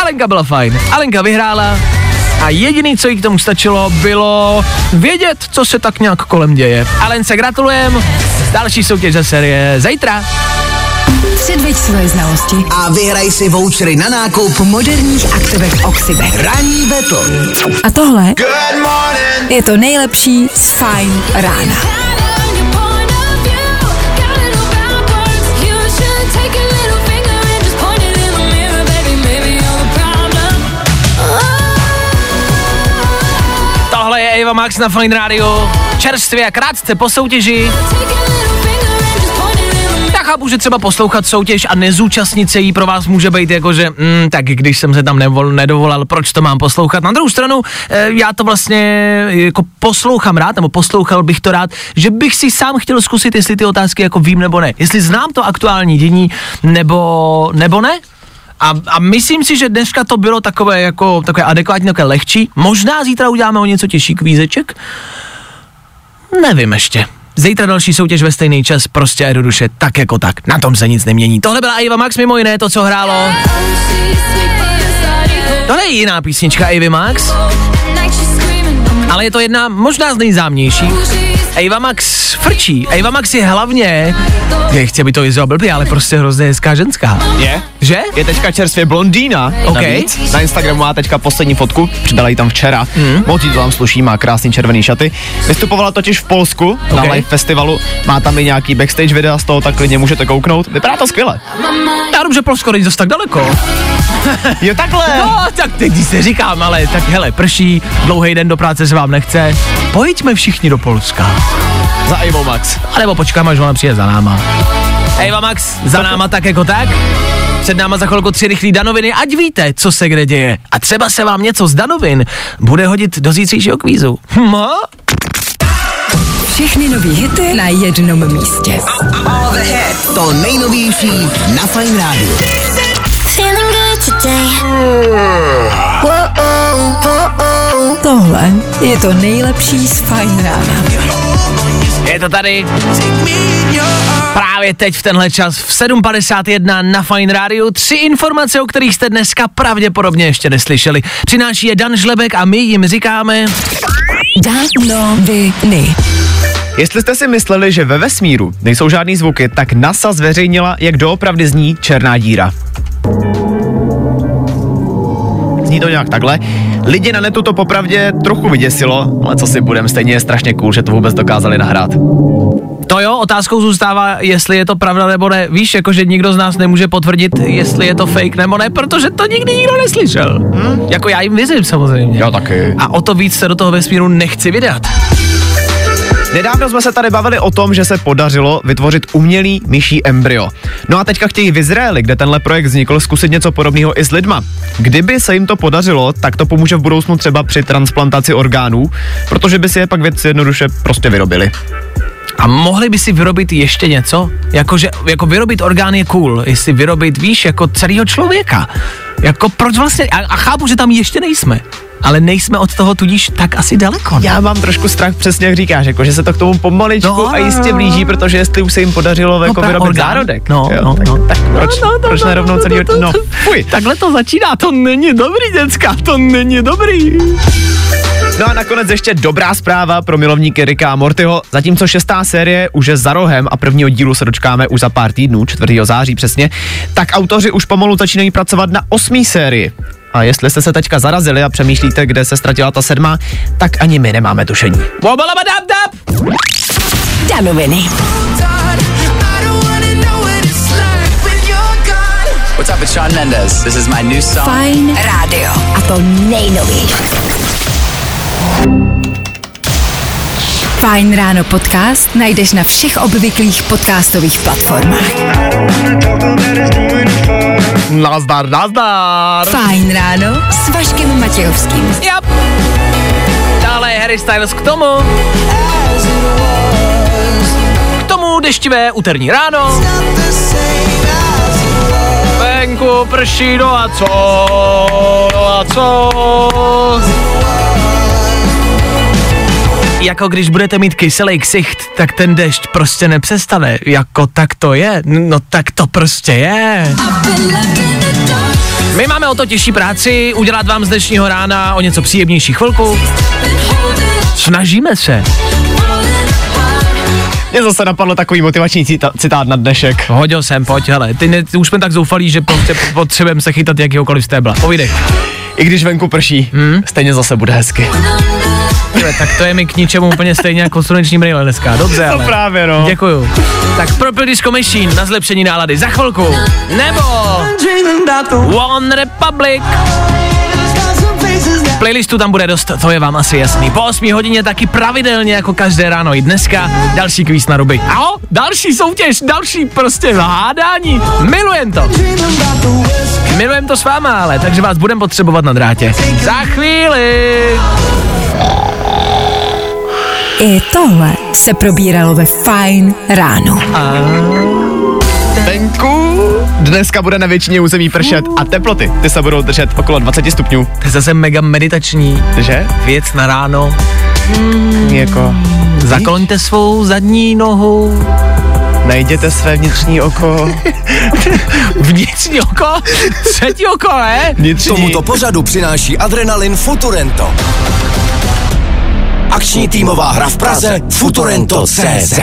[SPEAKER 1] Alenka byla fajn. Alenka vyhrála a jediný, co jí k tomu stačilo, bylo vědět, co se tak nějak kolem děje. Alence gratulujem, další soutěž ze série zítra.
[SPEAKER 2] Předveď svoje znalosti
[SPEAKER 5] A vyhraj si vouchery na nákup
[SPEAKER 2] moderních aktivek Oxybek.
[SPEAKER 5] Ranní betl.
[SPEAKER 2] A tohle je to nejlepší z Fine rána.
[SPEAKER 1] Tohle je Eva Max na Fine Radio. Čerstvě a krátce po soutěži. Chápu, že třeba poslouchat soutěž a nezúčastnit se jí pro vás může být jako, že mm, tak když jsem se tam nevol, nedovolal, proč to mám poslouchat. Na druhou stranu, e, já to vlastně jako poslouchám rád, nebo poslouchal bych to rád, že bych si sám chtěl zkusit, jestli ty otázky jako vím nebo ne. Jestli znám to aktuální dění, nebo, nebo ne. A, a myslím si, že dneska to bylo takové jako takové adekvátní, takové lehčí. Možná zítra uděláme o něco těžší kvízeček. Nevím ještě. Zítra další soutěž ve stejný čas, prostě a jednoduše, tak jako tak. Na tom se nic nemění. Tohle byla Eva Max, mimo jiné to, co hrálo. Tohle je jiná písnička Ivy Max, ale je to jedna možná z nejzámějších. Eva Max frčí. Eva Max je hlavně, nechci by to vyzval blbý, ale prostě hrozně hezká ženská.
[SPEAKER 3] Je?
[SPEAKER 1] Že?
[SPEAKER 3] Je teďka čerstvě blondýna.
[SPEAKER 1] OK.
[SPEAKER 3] Navíc. Na Instagramu má teďka poslední fotku, přidala ji tam včera. Mm. Moc to tam sluší, má krásný červený šaty. Vystupovala totiž v Polsku okay. na live festivalu. Má tam i nějaký backstage videa z toho, tak klidně můžete kouknout. Vypadá to skvěle.
[SPEAKER 1] Já dobře, Polsko není zase tak daleko. (laughs)
[SPEAKER 3] Jo, takhle.
[SPEAKER 1] No, tak teď si říkám, ale tak hele, prší, dlouhý den do práce se vám nechce. Pojďme všichni do Polska.
[SPEAKER 3] Za Evo Max.
[SPEAKER 1] A nebo počkáme, až ona přijde za náma. Eva Max, za náma tak jako tak. Před náma za chvilku tři rychlý danoviny, ať víte, co se kde děje. A třeba se vám něco z danovin bude hodit do zítřejšího kvízu. Hm?
[SPEAKER 2] Všechny nový hity na jednom místě.
[SPEAKER 5] To nejnovější na Fine Radio.
[SPEAKER 2] Tohle je to nejlepší z Fine Rána.
[SPEAKER 1] Je to tady. Právě teď v tenhle čas v 7.51 na Fine Radio. Tři informace, o kterých jste dneska pravděpodobně ještě neslyšeli. Přináší je Dan Žlebek a my jim říkáme...
[SPEAKER 2] Danoviny.
[SPEAKER 3] Jestli jste si mysleli, že ve vesmíru nejsou žádný zvuky, tak NASA zveřejnila, jak doopravdy zní černá díra. Zní to nějak takhle. Lidi na netu to popravdě trochu vyděsilo, ale co si budem, stejně je strašně cool, že to vůbec dokázali nahrát.
[SPEAKER 1] To jo, otázkou zůstává, jestli je to pravda nebo ne. Víš, jakože nikdo z nás nemůže potvrdit, jestli je to fake nebo ne, protože to nikdy nikdo neslyšel. Hm? Jako já jim věřím samozřejmě.
[SPEAKER 3] Já taky.
[SPEAKER 1] A o to víc se do toho vesmíru nechci vydat.
[SPEAKER 3] Nedávno jsme se tady bavili o tom, že se podařilo vytvořit umělý myší embryo. No a teďka chtějí v Izraeli, kde tenhle projekt vznikl, zkusit něco podobného i s lidma. Kdyby se jim to podařilo, tak to pomůže v budoucnu třeba při transplantaci orgánů, protože by si je pak věci jednoduše prostě vyrobili.
[SPEAKER 1] A mohli by si vyrobit ještě něco? Jakože, jako vyrobit orgán je cool, jestli vyrobit, víš, jako celého člověka. Jako proč vlastně, a, a chápu, že tam ještě nejsme, ale nejsme od toho tudíž tak asi daleko. Ne?
[SPEAKER 3] Já mám trošku strach, přesně jak říkáš, jako, že se to k tomu pomaličku
[SPEAKER 1] No,
[SPEAKER 3] a jistě blíží, protože jestli už se jim podařilo jako
[SPEAKER 1] právě
[SPEAKER 3] vyrobit
[SPEAKER 1] orgán.
[SPEAKER 3] zárodek.
[SPEAKER 1] No,
[SPEAKER 3] jo,
[SPEAKER 1] no,
[SPEAKER 3] tak,
[SPEAKER 1] no.
[SPEAKER 3] tak proč,
[SPEAKER 1] No, no, no,
[SPEAKER 3] proč
[SPEAKER 1] no,
[SPEAKER 3] nerovnou
[SPEAKER 1] no,
[SPEAKER 3] celý
[SPEAKER 1] no,
[SPEAKER 3] no, fuj.
[SPEAKER 1] Takhle to začíná, to není dobrý, děcka, to není dobrý.
[SPEAKER 3] No a nakonec ještě dobrá zpráva pro milovníky Rika a Mortyho. Zatímco šestá série už je za rohem a prvního dílu se dočkáme už za pár týdnů, 4. září přesně, tak autoři už pomalu začínají pracovat na osmý sérii. A jestli jste se teďka zarazili a přemýšlíte, kde se ztratila ta sedma, tak ani my nemáme tušení.
[SPEAKER 2] Danoviny.
[SPEAKER 13] What's up, it's Sean Mendes. This is my new song.
[SPEAKER 2] Fine Radio. A to nejnovější. Fine Ráno podcast najdeš na všech obvyklých podcastových platformách.
[SPEAKER 3] Nazdar, nazdar!
[SPEAKER 2] Fajn ráno s Vaškem Matějovským.
[SPEAKER 1] Yep. Dále je Harry Styles k tomu. K tomu deštivé úterní ráno. Venku prší, no a co? No a co? Jako když budete mít kyselý ksicht, tak ten dešť prostě nepřestane. Jako tak to je. No tak to prostě je. My máme o to těžší práci, udělat vám z dnešního rána o něco příjemnější chvilku. Snažíme se.
[SPEAKER 3] Mě zase napadlo takový motivační cita, citát na dnešek.
[SPEAKER 1] Hodil jsem, pojď, hele, ty, ne, ty už jsme tak zoufalí, že prostě potřebujeme se chytat jakýhokoliv stébla. Povídej.
[SPEAKER 3] I když venku prší, hmm? stejně zase bude hezky.
[SPEAKER 1] Tyhle, tak to je mi k ničemu úplně stejně jako sluneční brýle dneska. Dobře,
[SPEAKER 3] To (laughs)
[SPEAKER 1] ale.
[SPEAKER 3] právě, no.
[SPEAKER 1] Děkuju. Tak Purple Disco Machine na zlepšení nálady za chvilku. Nebo One Republic. Playlistu tam bude dost, to je vám asi jasný. Po 8 hodině taky pravidelně jako každé ráno i dneska další kvíz na ruby. A o, další soutěž, další prostě hádání. Milujem to. Milujem to s váma, ale takže vás budem potřebovat na drátě. Za chvíli.
[SPEAKER 2] I tohle se probíralo ve Fine ráno.
[SPEAKER 3] Venku dneska bude na většině území pršet a teploty, ty se budou držet okolo 20 stupňů.
[SPEAKER 1] To je zase mega meditační
[SPEAKER 3] Že?
[SPEAKER 1] věc na ráno.
[SPEAKER 3] Jako,
[SPEAKER 1] Zakloňte svou zadní nohu.
[SPEAKER 3] najděte své vnitřní oko. (laughs)
[SPEAKER 1] Vnitřní oko? Třetí oko, ne?
[SPEAKER 3] Vnitřní.
[SPEAKER 5] Tomuto pořadu přináší Adrenalin Futurento. Akční týmová hra v Praze Futurento CZ.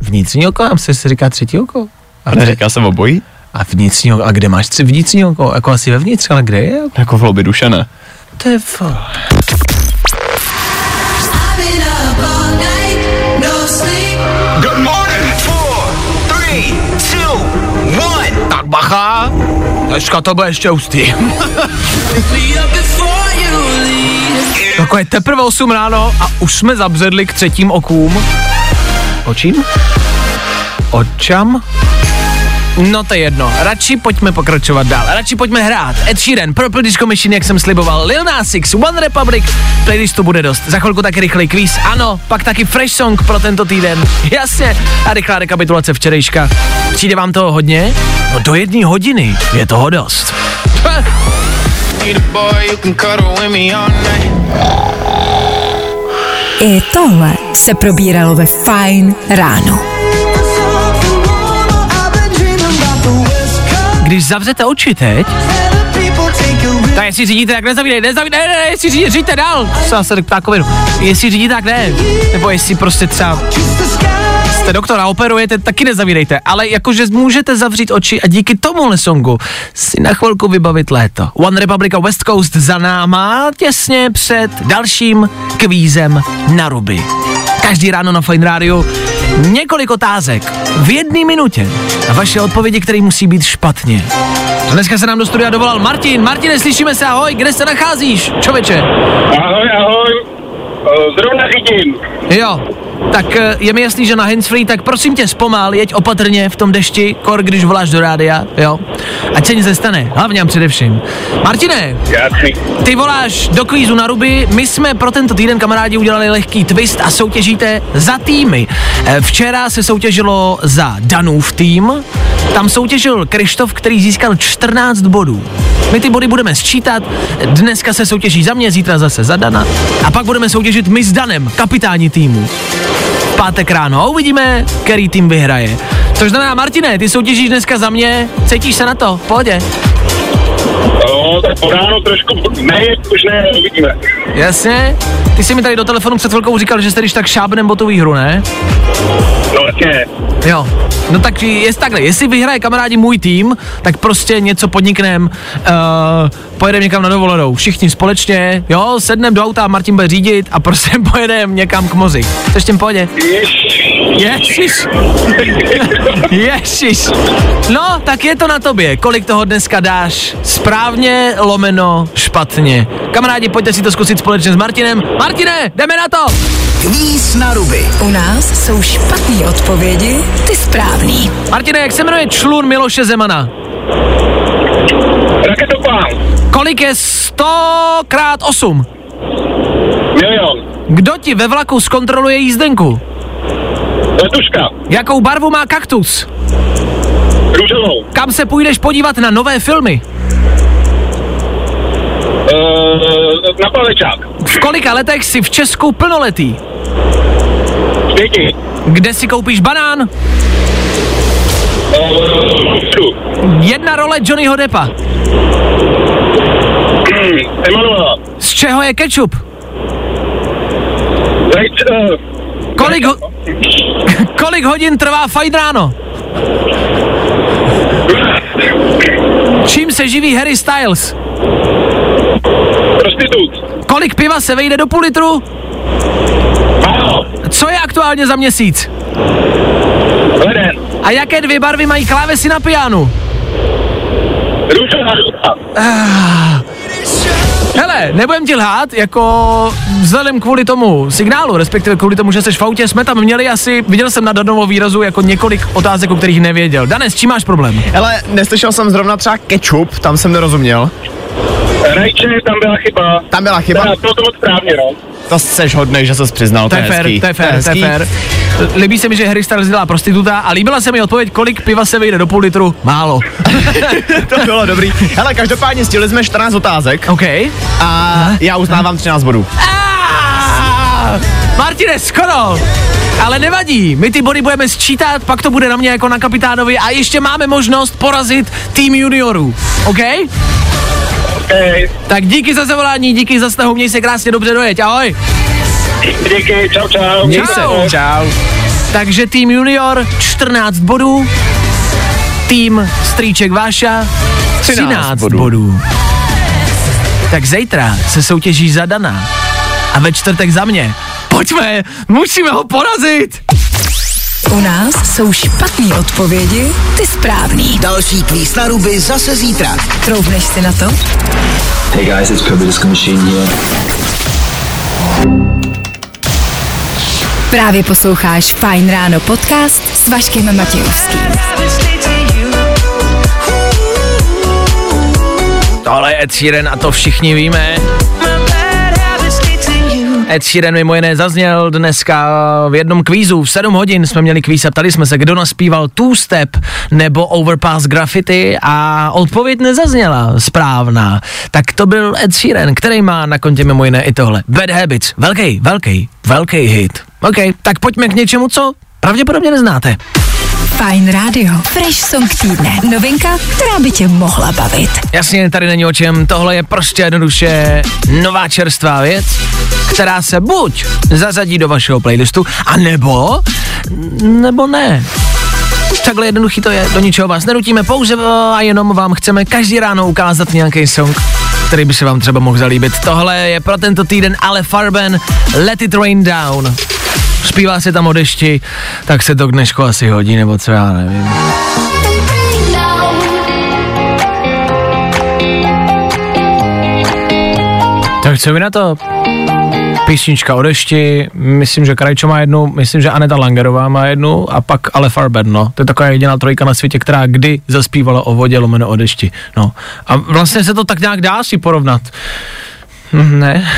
[SPEAKER 1] Vnitřní oko, nám se, se říká třetí oko.
[SPEAKER 3] A neříká jsem obojí?
[SPEAKER 1] A vnitřní oko, a kde máš tři vnitřní oko? Jako asi vevnitř, ale kde je?
[SPEAKER 3] Jako v lobby duše, ne?
[SPEAKER 1] To je.
[SPEAKER 4] Good morning. Four, three, two, one.
[SPEAKER 1] Tak bacha, dneska to bude ještě hustý. (laughs) Takové teprve 8 ráno a už jsme zabředli k třetím okům. Očím? Očam? No to je jedno, radši pojďme pokračovat dál, radši pojďme hrát. Ed Sheeran, Purple Disco Machine, jak jsem sliboval, Lil Nas X, One Republic, playlistu bude dost. Za chvilku taky rychlej kvíz, ano, pak taky fresh song pro tento týden, jasně, a rychlá rekapitulace včerejška. Přijde vám toho hodně? No do jedné hodiny je toho dost.
[SPEAKER 2] I tohle se probíralo ve Fine ráno.
[SPEAKER 1] Když zavřete oči teď, tak jestli řídíte, tak nezavírejte, nezavírejte, ne, ne, ne, jestli řídíte, říďte dál, se zase k ptákovinu, jestli řídíte, tak ne, nebo jestli prostě třeba jste doktor a operujete, taky nezavírejte, ale jakože můžete zavřít oči a díky tomuhle songu si na chvilku vybavit léto. One Republic a West Coast za náma, těsně před dalším kvízem na ruby. Každý ráno na Fine Radio několik otázek v jedné minutě a vaše odpovědi, které musí být špatně. Dneska se nám do studia dovolal Martin. Martine, slyšíme se, ahoj, kde se nacházíš, čověče?
[SPEAKER 10] Ahoj, ahoj. Eh, Zrovna řídím.
[SPEAKER 1] Jo, tak eh, je mi jasný, že na handsfree, tak prosím tě zpomal, jeď opatrně v tom dešti, kor když voláš do rádia, jo. Ať se nic nestane, hlavně a především. Martine, ty voláš do kvízu na ruby, my jsme pro tento týden kamarádi udělali lehký twist a soutěžíte za týmy. Eh, Včera se soutěžilo za Danův tým, tam soutěžil Krištof, který získal 14 bodů. My ty body budeme sčítat, dneska se soutěží za mě, zítra zase za Dana a pak budeme soutěžit my s Danem, kapitáni týmu. Pátek ráno a uvidíme, který tým vyhraje. Což znamená, Martine, ty soutěžíš dneska za mě, cítíš se na to, v pohodě.
[SPEAKER 10] No, tak po ráno trošku, ne, už ne, uvidíme.
[SPEAKER 1] Jasně? Ty jsi mi tady do telefonu před chvilkou říkal, že jste když tak šábnem o tu výhru, ne?
[SPEAKER 10] No, jasně.
[SPEAKER 1] Jo. No tak jest takhle, jestli vyhraje kamarádi můj tým, tak prostě něco podniknem, uh, pojedeme někam na dovolenou, všichni společně, jo, sedneme do auta, Martin bude řídit a prostě (laughs) pojedeme někam k mozi. Chceš tím pohodě? Ježiš. (laughs) Ježiš. No, tak je to na tobě, kolik toho dneska dáš správně, lomeno, špatně. Kamarádi, pojďte si to zkusit společně s Martinem. Martine, jdeme na to!
[SPEAKER 5] Kvíz na ruby.
[SPEAKER 2] U nás jsou špatné odpovědi, ty správný.
[SPEAKER 1] Martine, jak se jmenuje člun Miloše Zemana?
[SPEAKER 10] Raketopán.
[SPEAKER 1] Kolik je 100 krát 8?
[SPEAKER 10] Milion.
[SPEAKER 1] Kdo ti ve vlaku zkontroluje jízdenku?
[SPEAKER 10] Letuška.
[SPEAKER 1] Jakou barvu má kaktus?
[SPEAKER 10] Růžovou.
[SPEAKER 1] Kam se půjdeš podívat na nové filmy?
[SPEAKER 10] Uh, na palečák.
[SPEAKER 1] V kolika letech jsi v Česku plnoletý?
[SPEAKER 10] Pěti.
[SPEAKER 1] Kde si koupíš banán?
[SPEAKER 10] Uh,
[SPEAKER 1] Jedna role Johnnyho Deppa.
[SPEAKER 10] Emanuela.
[SPEAKER 1] Z čeho je ketchup?
[SPEAKER 10] Right, uh,
[SPEAKER 1] Kolik, ho- (laughs) kolik hodin trvá fajn ráno? Čím se živí Harry Styles?
[SPEAKER 10] prostitut.
[SPEAKER 1] Kolik piva se vejde do půl litru? Co je aktuálně za měsíc?
[SPEAKER 10] Leden.
[SPEAKER 1] A jaké dvě barvy mají klávesy na pianu?
[SPEAKER 10] Růžová.
[SPEAKER 1] Ah. Hele, nebudem ti lhát, jako vzhledem kvůli tomu signálu, respektive kvůli tomu, že jsi v autě, jsme tam měli asi, viděl jsem na Danovou výrazu jako několik otázek, o kterých nevěděl. Danes, s čím máš problém?
[SPEAKER 3] Ale neslyšel jsem zrovna třeba ketchup, tam jsem nerozuměl.
[SPEAKER 10] Rajče, tam byla chyba.
[SPEAKER 3] Tam byla chyba?
[SPEAKER 10] Teda, bylo to moc správně, no.
[SPEAKER 3] To seš hodnej, že ses přiznal,
[SPEAKER 1] To je fér, to je fér, to je fér. Líbí se mi, že Harry Styles dělá prostituta a líbila se mi odpověď, kolik piva se vejde do půl litru. Málo. (laughs)
[SPEAKER 3] to bylo dobrý. Hele, každopádně stihli jsme 14 otázek.
[SPEAKER 1] OK.
[SPEAKER 3] A já uznávám 13 bodů.
[SPEAKER 1] Martine, skoro! Ale nevadí, my ty body budeme sčítat, pak to bude na mě jako na kapitánovi a ještě máme možnost porazit tým juniorů. OK?
[SPEAKER 10] Okay.
[SPEAKER 1] Tak díky za zavolání, díky za snahu, měj se krásně dobře dojeď, ahoj.
[SPEAKER 10] Díky, čau, čau.
[SPEAKER 1] Měj se.
[SPEAKER 3] Čau.
[SPEAKER 1] Takže tým junior 14 bodů, tým strýček Váša 13,
[SPEAKER 3] 13
[SPEAKER 1] bodů. bodů. Tak zítra se soutěží zadaná a ve čtvrtek za mě. Pojďme, musíme ho porazit.
[SPEAKER 2] U nás jsou špatné odpovědi, ty správný.
[SPEAKER 5] Další kvíz na ruby zase zítra.
[SPEAKER 2] Troubneš si na to?
[SPEAKER 13] Hey guys, it's Kirby Disco Machine here.
[SPEAKER 2] Právě posloucháš Fine Ráno podcast s Vaškem Matějovským.
[SPEAKER 1] Tohle je Ed Sheeran a to všichni víme. Ed Sheeran mimo jiné zazněl dneska v jednom kvízu. V 7 hodin jsme měli kvíz a ptali jsme se, kdo naspíval Two Step nebo Overpass Graffiti a odpověď nezazněla správná. Tak to byl Ed Sheeran, který má na kontě mimo jiné i tohle. Bad Habits, velký, velký, velký hit. OK, tak pojďme k něčemu, co pravděpodobně neznáte.
[SPEAKER 2] Fine Radio. Fresh song týdne. Novinka, která by tě mohla bavit.
[SPEAKER 1] Jasně, tady není o čem, tohle je prostě jednoduše nová čerstvá věc, která se buď zařadí do vašeho playlistu, a nebo, nebo ne. Takhle jednoduchý to je, do ničeho vás nenutíme, pouze a jenom vám chceme každý ráno ukázat nějaký song, který by se vám třeba mohl zalíbit. Tohle je pro tento týden Ale Farben, Let It Rain Down. Zpívá se tam o dešti, tak se to k dnešku asi hodí, nebo co já nevím. Tak co vy na to? Písnička o dešti, myslím, že Krajčo má jednu, myslím, že Aneta Langerová má jednu a pak Ale Farben, no. To je taková jediná trojka na světě, která kdy zaspívala o vodě lomeno o dešti, no. A vlastně se to tak nějak dá si porovnat. Hm, Ne,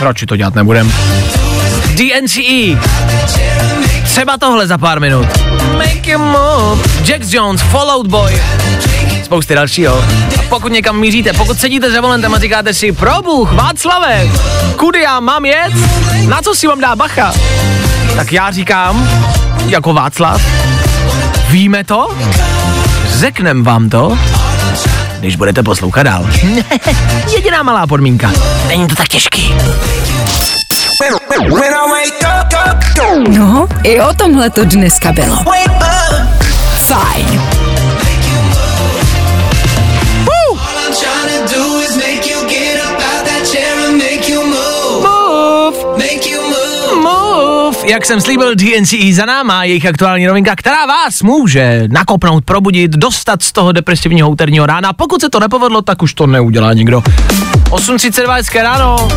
[SPEAKER 1] radši to dělat nebudem. DNCE. Třeba tohle za pár minut. Make you move. Jax Jones, Fallout Boy. Spousty dalšího. A pokud někam míříte, pokud sedíte za volantem a říkáte si, probuch, Václave, kudy já mám jet? Na co si mám dá bacha? Tak já říkám, jako Václav, víme to? Řeknem vám to, když budete poslouchat dál. (laughs) Jediná malá podmínka. Není to tak těžký.
[SPEAKER 2] No, i o tomhle to dneska bylo. Fajn.
[SPEAKER 1] Jak jsem slíbil, DNCE za náma, jejich aktuální novinka, která vás může nakopnout, probudit, dostat z toho depresivního úterního rána. Pokud se to nepovedlo, tak už to neudělá nikdo. 8.32 hezké ráno.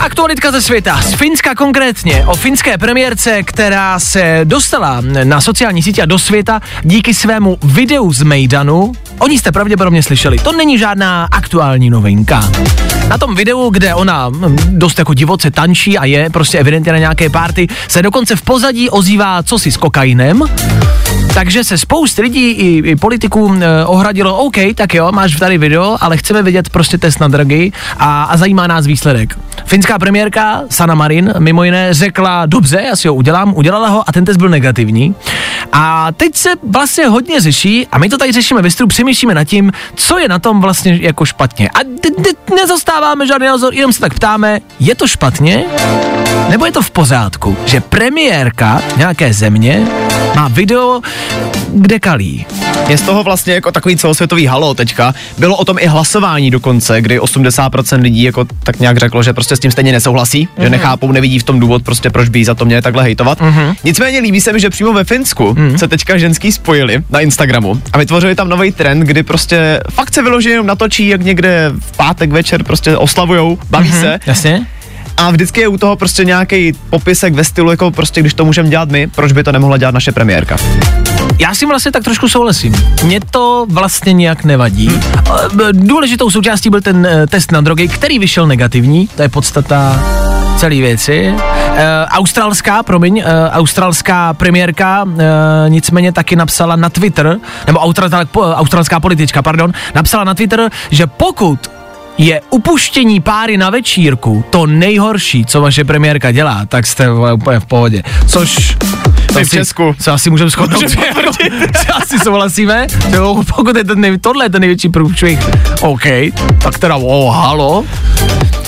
[SPEAKER 1] Aktualitka ze světa, z Finska konkrétně, o finské premiérce, která se dostala na sociální sítě a do světa díky svému videu z Mejdanu. O ní jste pravděpodobně slyšeli, to není žádná aktuální novinka. Na tom videu, kde ona hm, dost jako divoce tančí a je prostě evidentně na nějaké party, se dokonce v pozadí ozývá cosi s kokainem. Takže se spousty lidí i, i politiků e, ohradilo, OK, tak jo, máš tady video, ale chceme vidět prostě test na drogy a, a zajímá nás výsledek. Finská premiérka Sana Marin mimo jiné řekla, dobře, já si ho udělám, udělala ho a ten test byl negativní. A teď se vlastně hodně řeší a my to tady řešíme ve stru, přemýšlíme nad tím, co je na tom vlastně jako špatně. A nezastáváme žádný názor, jenom se tak ptáme, je to špatně? Nebo je to v pořádku, že premiérka nějaké země má video, kde kalí?
[SPEAKER 3] Je z toho vlastně jako takový celosvětový halo teďka. Bylo o tom i hlasování dokonce, kdy 80% lidí jako tak nějak řeklo, že prostě s tím stejně nesouhlasí, mm-hmm. že nechápou, nevidí v tom důvod prostě, proč by za to měli takhle hejtovat. Mm-hmm. Nicméně líbí se mi, že přímo ve Finsku mm-hmm. se teďka ženský spojili na Instagramu a vytvořili tam nový trend, kdy prostě fakt se vyloženě jenom natočí, jak někde v pátek večer prostě oslavujou, baví mm-hmm. se.
[SPEAKER 1] Jasně.
[SPEAKER 3] A vždycky je u toho prostě nějaký popisek ve stylu, jako prostě když to můžeme dělat my, proč by to nemohla dělat naše premiérka.
[SPEAKER 1] Já si vlastně tak trošku souhlasím. Mně to vlastně nějak nevadí. Hmm. Důležitou součástí byl ten eh, test na drogy, který vyšel negativní, to je podstata celé věci. E, australská, promiň, e, australská premiérka e, nicméně taky napsala na Twitter, nebo australská politička, pardon, napsala na Twitter, že pokud je upuštění páry na večírku to nejhorší, co vaše premiérka dělá, tak jste úplně v pohodě. Což
[SPEAKER 3] to v Česku.
[SPEAKER 1] Co asi můžeme shodnout. Co (laughs) asi souhlasíme. Jo, pokud je ten nej, tohle je ten největší průšvih, OK, tak teda, oh, halo.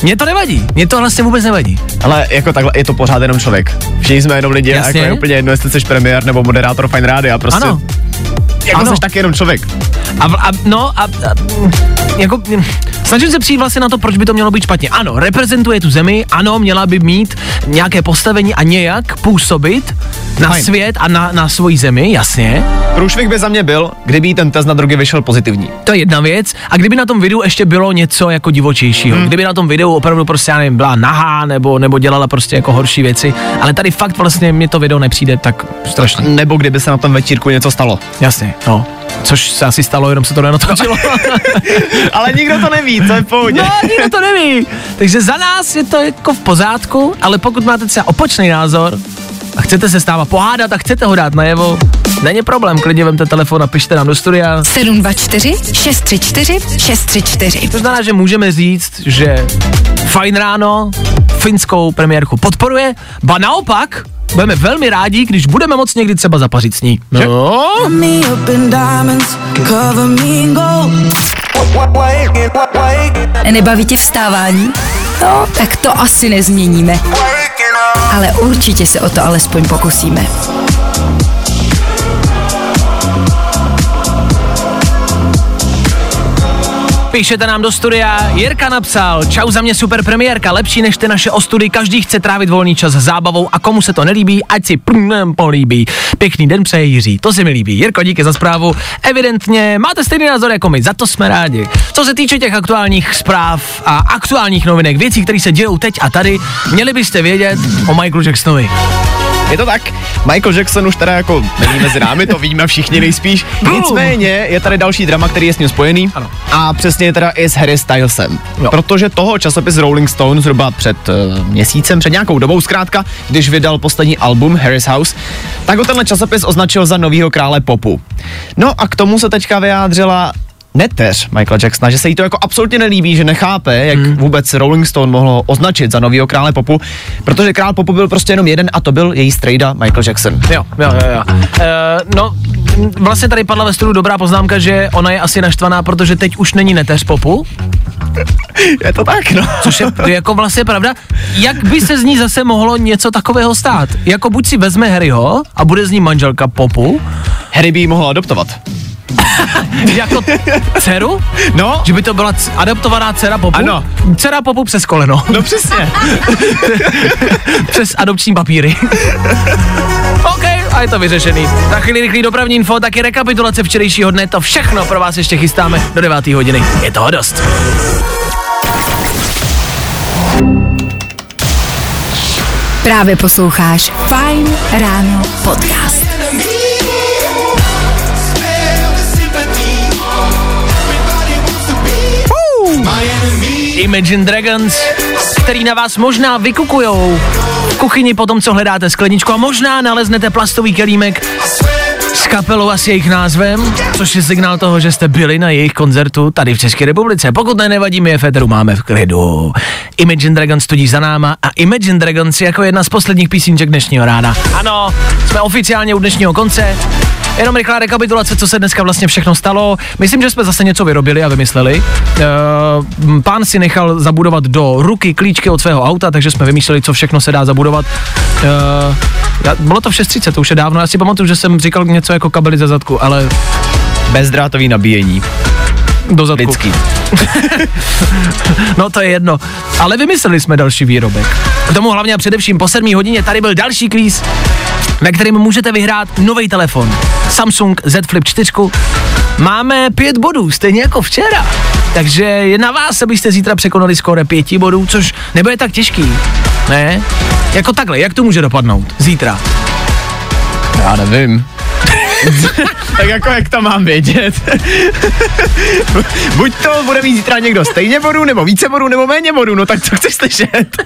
[SPEAKER 1] Mně to nevadí, mně to vlastně vůbec nevadí.
[SPEAKER 3] Ale jako takhle, je to pořád jenom člověk. Všichni jsme jenom lidi,
[SPEAKER 1] Jasně.
[SPEAKER 3] jako je úplně jedno, jestli jsi premiér nebo moderátor Fine Rádia, prostě.
[SPEAKER 1] Ano.
[SPEAKER 3] Jako
[SPEAKER 1] Ano.
[SPEAKER 3] jsi taky jenom člověk.
[SPEAKER 1] A, a no a, a jako snažím se přijít vlastně na to, proč by to mělo být špatně. Ano, reprezentuje tu zemi, ano, měla by mít nějaké postavení a nějak působit na
[SPEAKER 3] Fajn.
[SPEAKER 1] svět a na, na svoji zemi, jasně.
[SPEAKER 3] Průšvih by za mě byl, kdyby ten test na drogy vyšel pozitivní.
[SPEAKER 1] To je jedna věc. A kdyby na tom videu ještě bylo něco jako divočejšího, hmm. kdyby na tom videu opravdu prostě, já nevím, byla nahá nebo, nebo dělala prostě jako horší věci, ale tady fakt vlastně mě to video nepřijde tak strašně.
[SPEAKER 3] Nebo kdyby se na tom večírku něco stalo.
[SPEAKER 1] Jasně, no. Což se asi stalo, jenom se to nenatočilo. (laughs)
[SPEAKER 3] Ale nikdo to neví, to je v pohodě.
[SPEAKER 1] No, nikdo to neví. Takže za nás je to jako v pořádku, ale pokud máte třeba opačný názor a chcete se s náma pohádat a chcete ho dát najevo, není problém, klidně vemte telefon a pište nám do studia.
[SPEAKER 2] 724 634 634.
[SPEAKER 1] To znamená, že můžeme říct, že Fajn ráno finskou premiérku podporuje, ba naopak, budeme velmi rádi, když budeme moc někdy třeba zapařit s ní. No.
[SPEAKER 2] Nebaví tě vstávání? No, tak to asi nezměníme. Ale určitě se o to alespoň pokusíme.
[SPEAKER 1] Píšete nám do studia, Jirka napsal, čau za mě super premiérka, lepší než ty naše ostudy, každý chce trávit volný čas s zábavou a komu se to nelíbí, ať si prm, políbí. Pěkný den přeje Jiří, to se mi líbí. Jirko, díky za zprávu. Evidentně máte stejný názor jako my, za to jsme rádi. Co se týče těch aktuálních zpráv a aktuálních novinek, věcí, které se dějou teď a tady, měli byste vědět o Michaelu Jacksonovi.
[SPEAKER 3] Je to tak, Michael Jackson už teda jako není mezi námi, to víme všichni nejspíš. Nicméně je tady další drama, který je s ním spojený.
[SPEAKER 1] Ano.
[SPEAKER 3] A přesně teda i s Harry Stylesem.
[SPEAKER 1] Jo.
[SPEAKER 3] Protože toho časopis Rolling Stone zhruba před uh, měsícem, před nějakou dobou zkrátka, když vydal poslední album Harry's House, tak ho tenhle časopis označil za novýho krále popu. No a k tomu se teďka vyjádřila neteř Michaela Jacksona, že se jí to jako absolutně nelíbí, že nechápe, jak hmm. vůbec Rolling Stone mohlo označit za novýho krále popu, protože král popu byl prostě jenom jeden a to byl její strejda Michael Jackson.
[SPEAKER 1] Jo, jo, jo, jo. Uh, no, vlastně tady padla ve studiu dobrá poznámka, že ona je asi naštvaná, protože teď už není neteř popu,
[SPEAKER 3] Je to tak, no.
[SPEAKER 1] což je to (laughs) je jako vlastně pravda. Jak by se z ní zase mohlo něco takového stát? Jako buď si vezme Harryho a bude z ní manželka popu,
[SPEAKER 3] Harry by ji mohl adoptovat. (laughs)
[SPEAKER 1] jako dceru?
[SPEAKER 3] No,
[SPEAKER 1] Že by to byla c- adoptovaná dcera popu?
[SPEAKER 3] Ano.
[SPEAKER 1] Dcera popu přes koleno.
[SPEAKER 3] no přesně. (laughs)
[SPEAKER 1] přes adopční papíry. (laughs) OK, a je to vyřešený. Za chvíli rychlý dopravní info, taky rekapitulace včerejšího dne, to všechno pro vás ještě chystáme do 9. hodiny. Je toho dost.
[SPEAKER 2] Právě posloucháš Fine Ráno podcast.
[SPEAKER 1] Imagine Dragons, který na vás možná vykukujou v kuchyni po tom, co hledáte skleničku a možná naleznete plastový kelímek s kapelou a s jejich názvem, což je signál toho, že jste byli na jejich koncertu tady v České republice. Pokud ne, nevadí, my je máme v klidu. Imagine Dragons studí za náma a Imagine Dragons jako jedna z posledních písniček dnešního rána. Ano, jsme oficiálně u dnešního konce. Jenom rychlá rekapitulace, co se dneska vlastně všechno stalo. Myslím, že jsme zase něco vyrobili a vymysleli. Uh, pán si nechal zabudovat do ruky klíčky od svého auta, takže jsme vymýšleli, co všechno se dá zabudovat. Já, bylo to v 6.30, to už je dávno. Já si pamatuju, že jsem říkal něco jako kabely ze zadku, ale
[SPEAKER 3] Bezdrátový nabíjení.
[SPEAKER 1] do zadku.
[SPEAKER 3] Vždycky. (laughs)
[SPEAKER 1] No to je jedno. Ale vymysleli jsme další výrobek. K tomu hlavně a především po 7 hodině tady byl další kvíz, ve kterém můžete vyhrát nový telefon. Samsung Z Flip 4. Máme pět bodů, stejně jako včera. Takže je na vás, abyste zítra překonali skóre pěti bodů, což nebude tak těžký. Ne? Jako takhle, jak to může dopadnout? Zítra.
[SPEAKER 3] Já nevím. (laughs) tak jako jak to mám vědět? (laughs) Buď to bude mít zítra někdo stejně bodů, nebo více bodů, nebo méně bodů, no tak co chceš slyšet?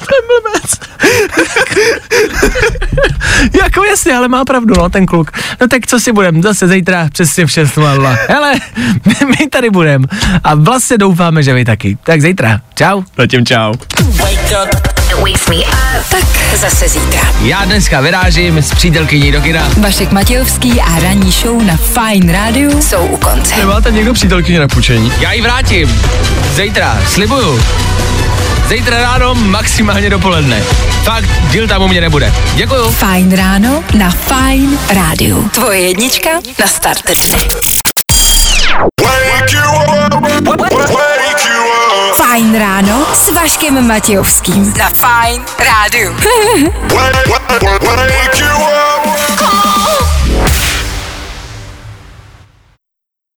[SPEAKER 1] to je blbec. jako jasně, ale má pravdu, no, ten kluk. No tak co si budem, zase zítra přesně v 6.00. Hele, my, (laughs) my tady budem a vlastně doufáme, že vy taky. Tak zítra. Čau.
[SPEAKER 3] Zatím čau.
[SPEAKER 4] Wake up,
[SPEAKER 2] Wake me up. Tak zase zítra.
[SPEAKER 1] Já dneska vyrážím s přítelkyní do kina.
[SPEAKER 2] Vašek Matějovský a ranní show na Fine Radio jsou u konce.
[SPEAKER 1] Nemáte někdo přítelkyni na půjčení? Já ji vrátím. Zítra, slibuju. Zítra ráno, maximálně dopoledne. Fakt, díl tam u mě nebude. Děkuju.
[SPEAKER 2] Fajn ráno na Fine Radio. Tvoje jednička na start s Vaškem Matějovským. Na Fine
[SPEAKER 4] up.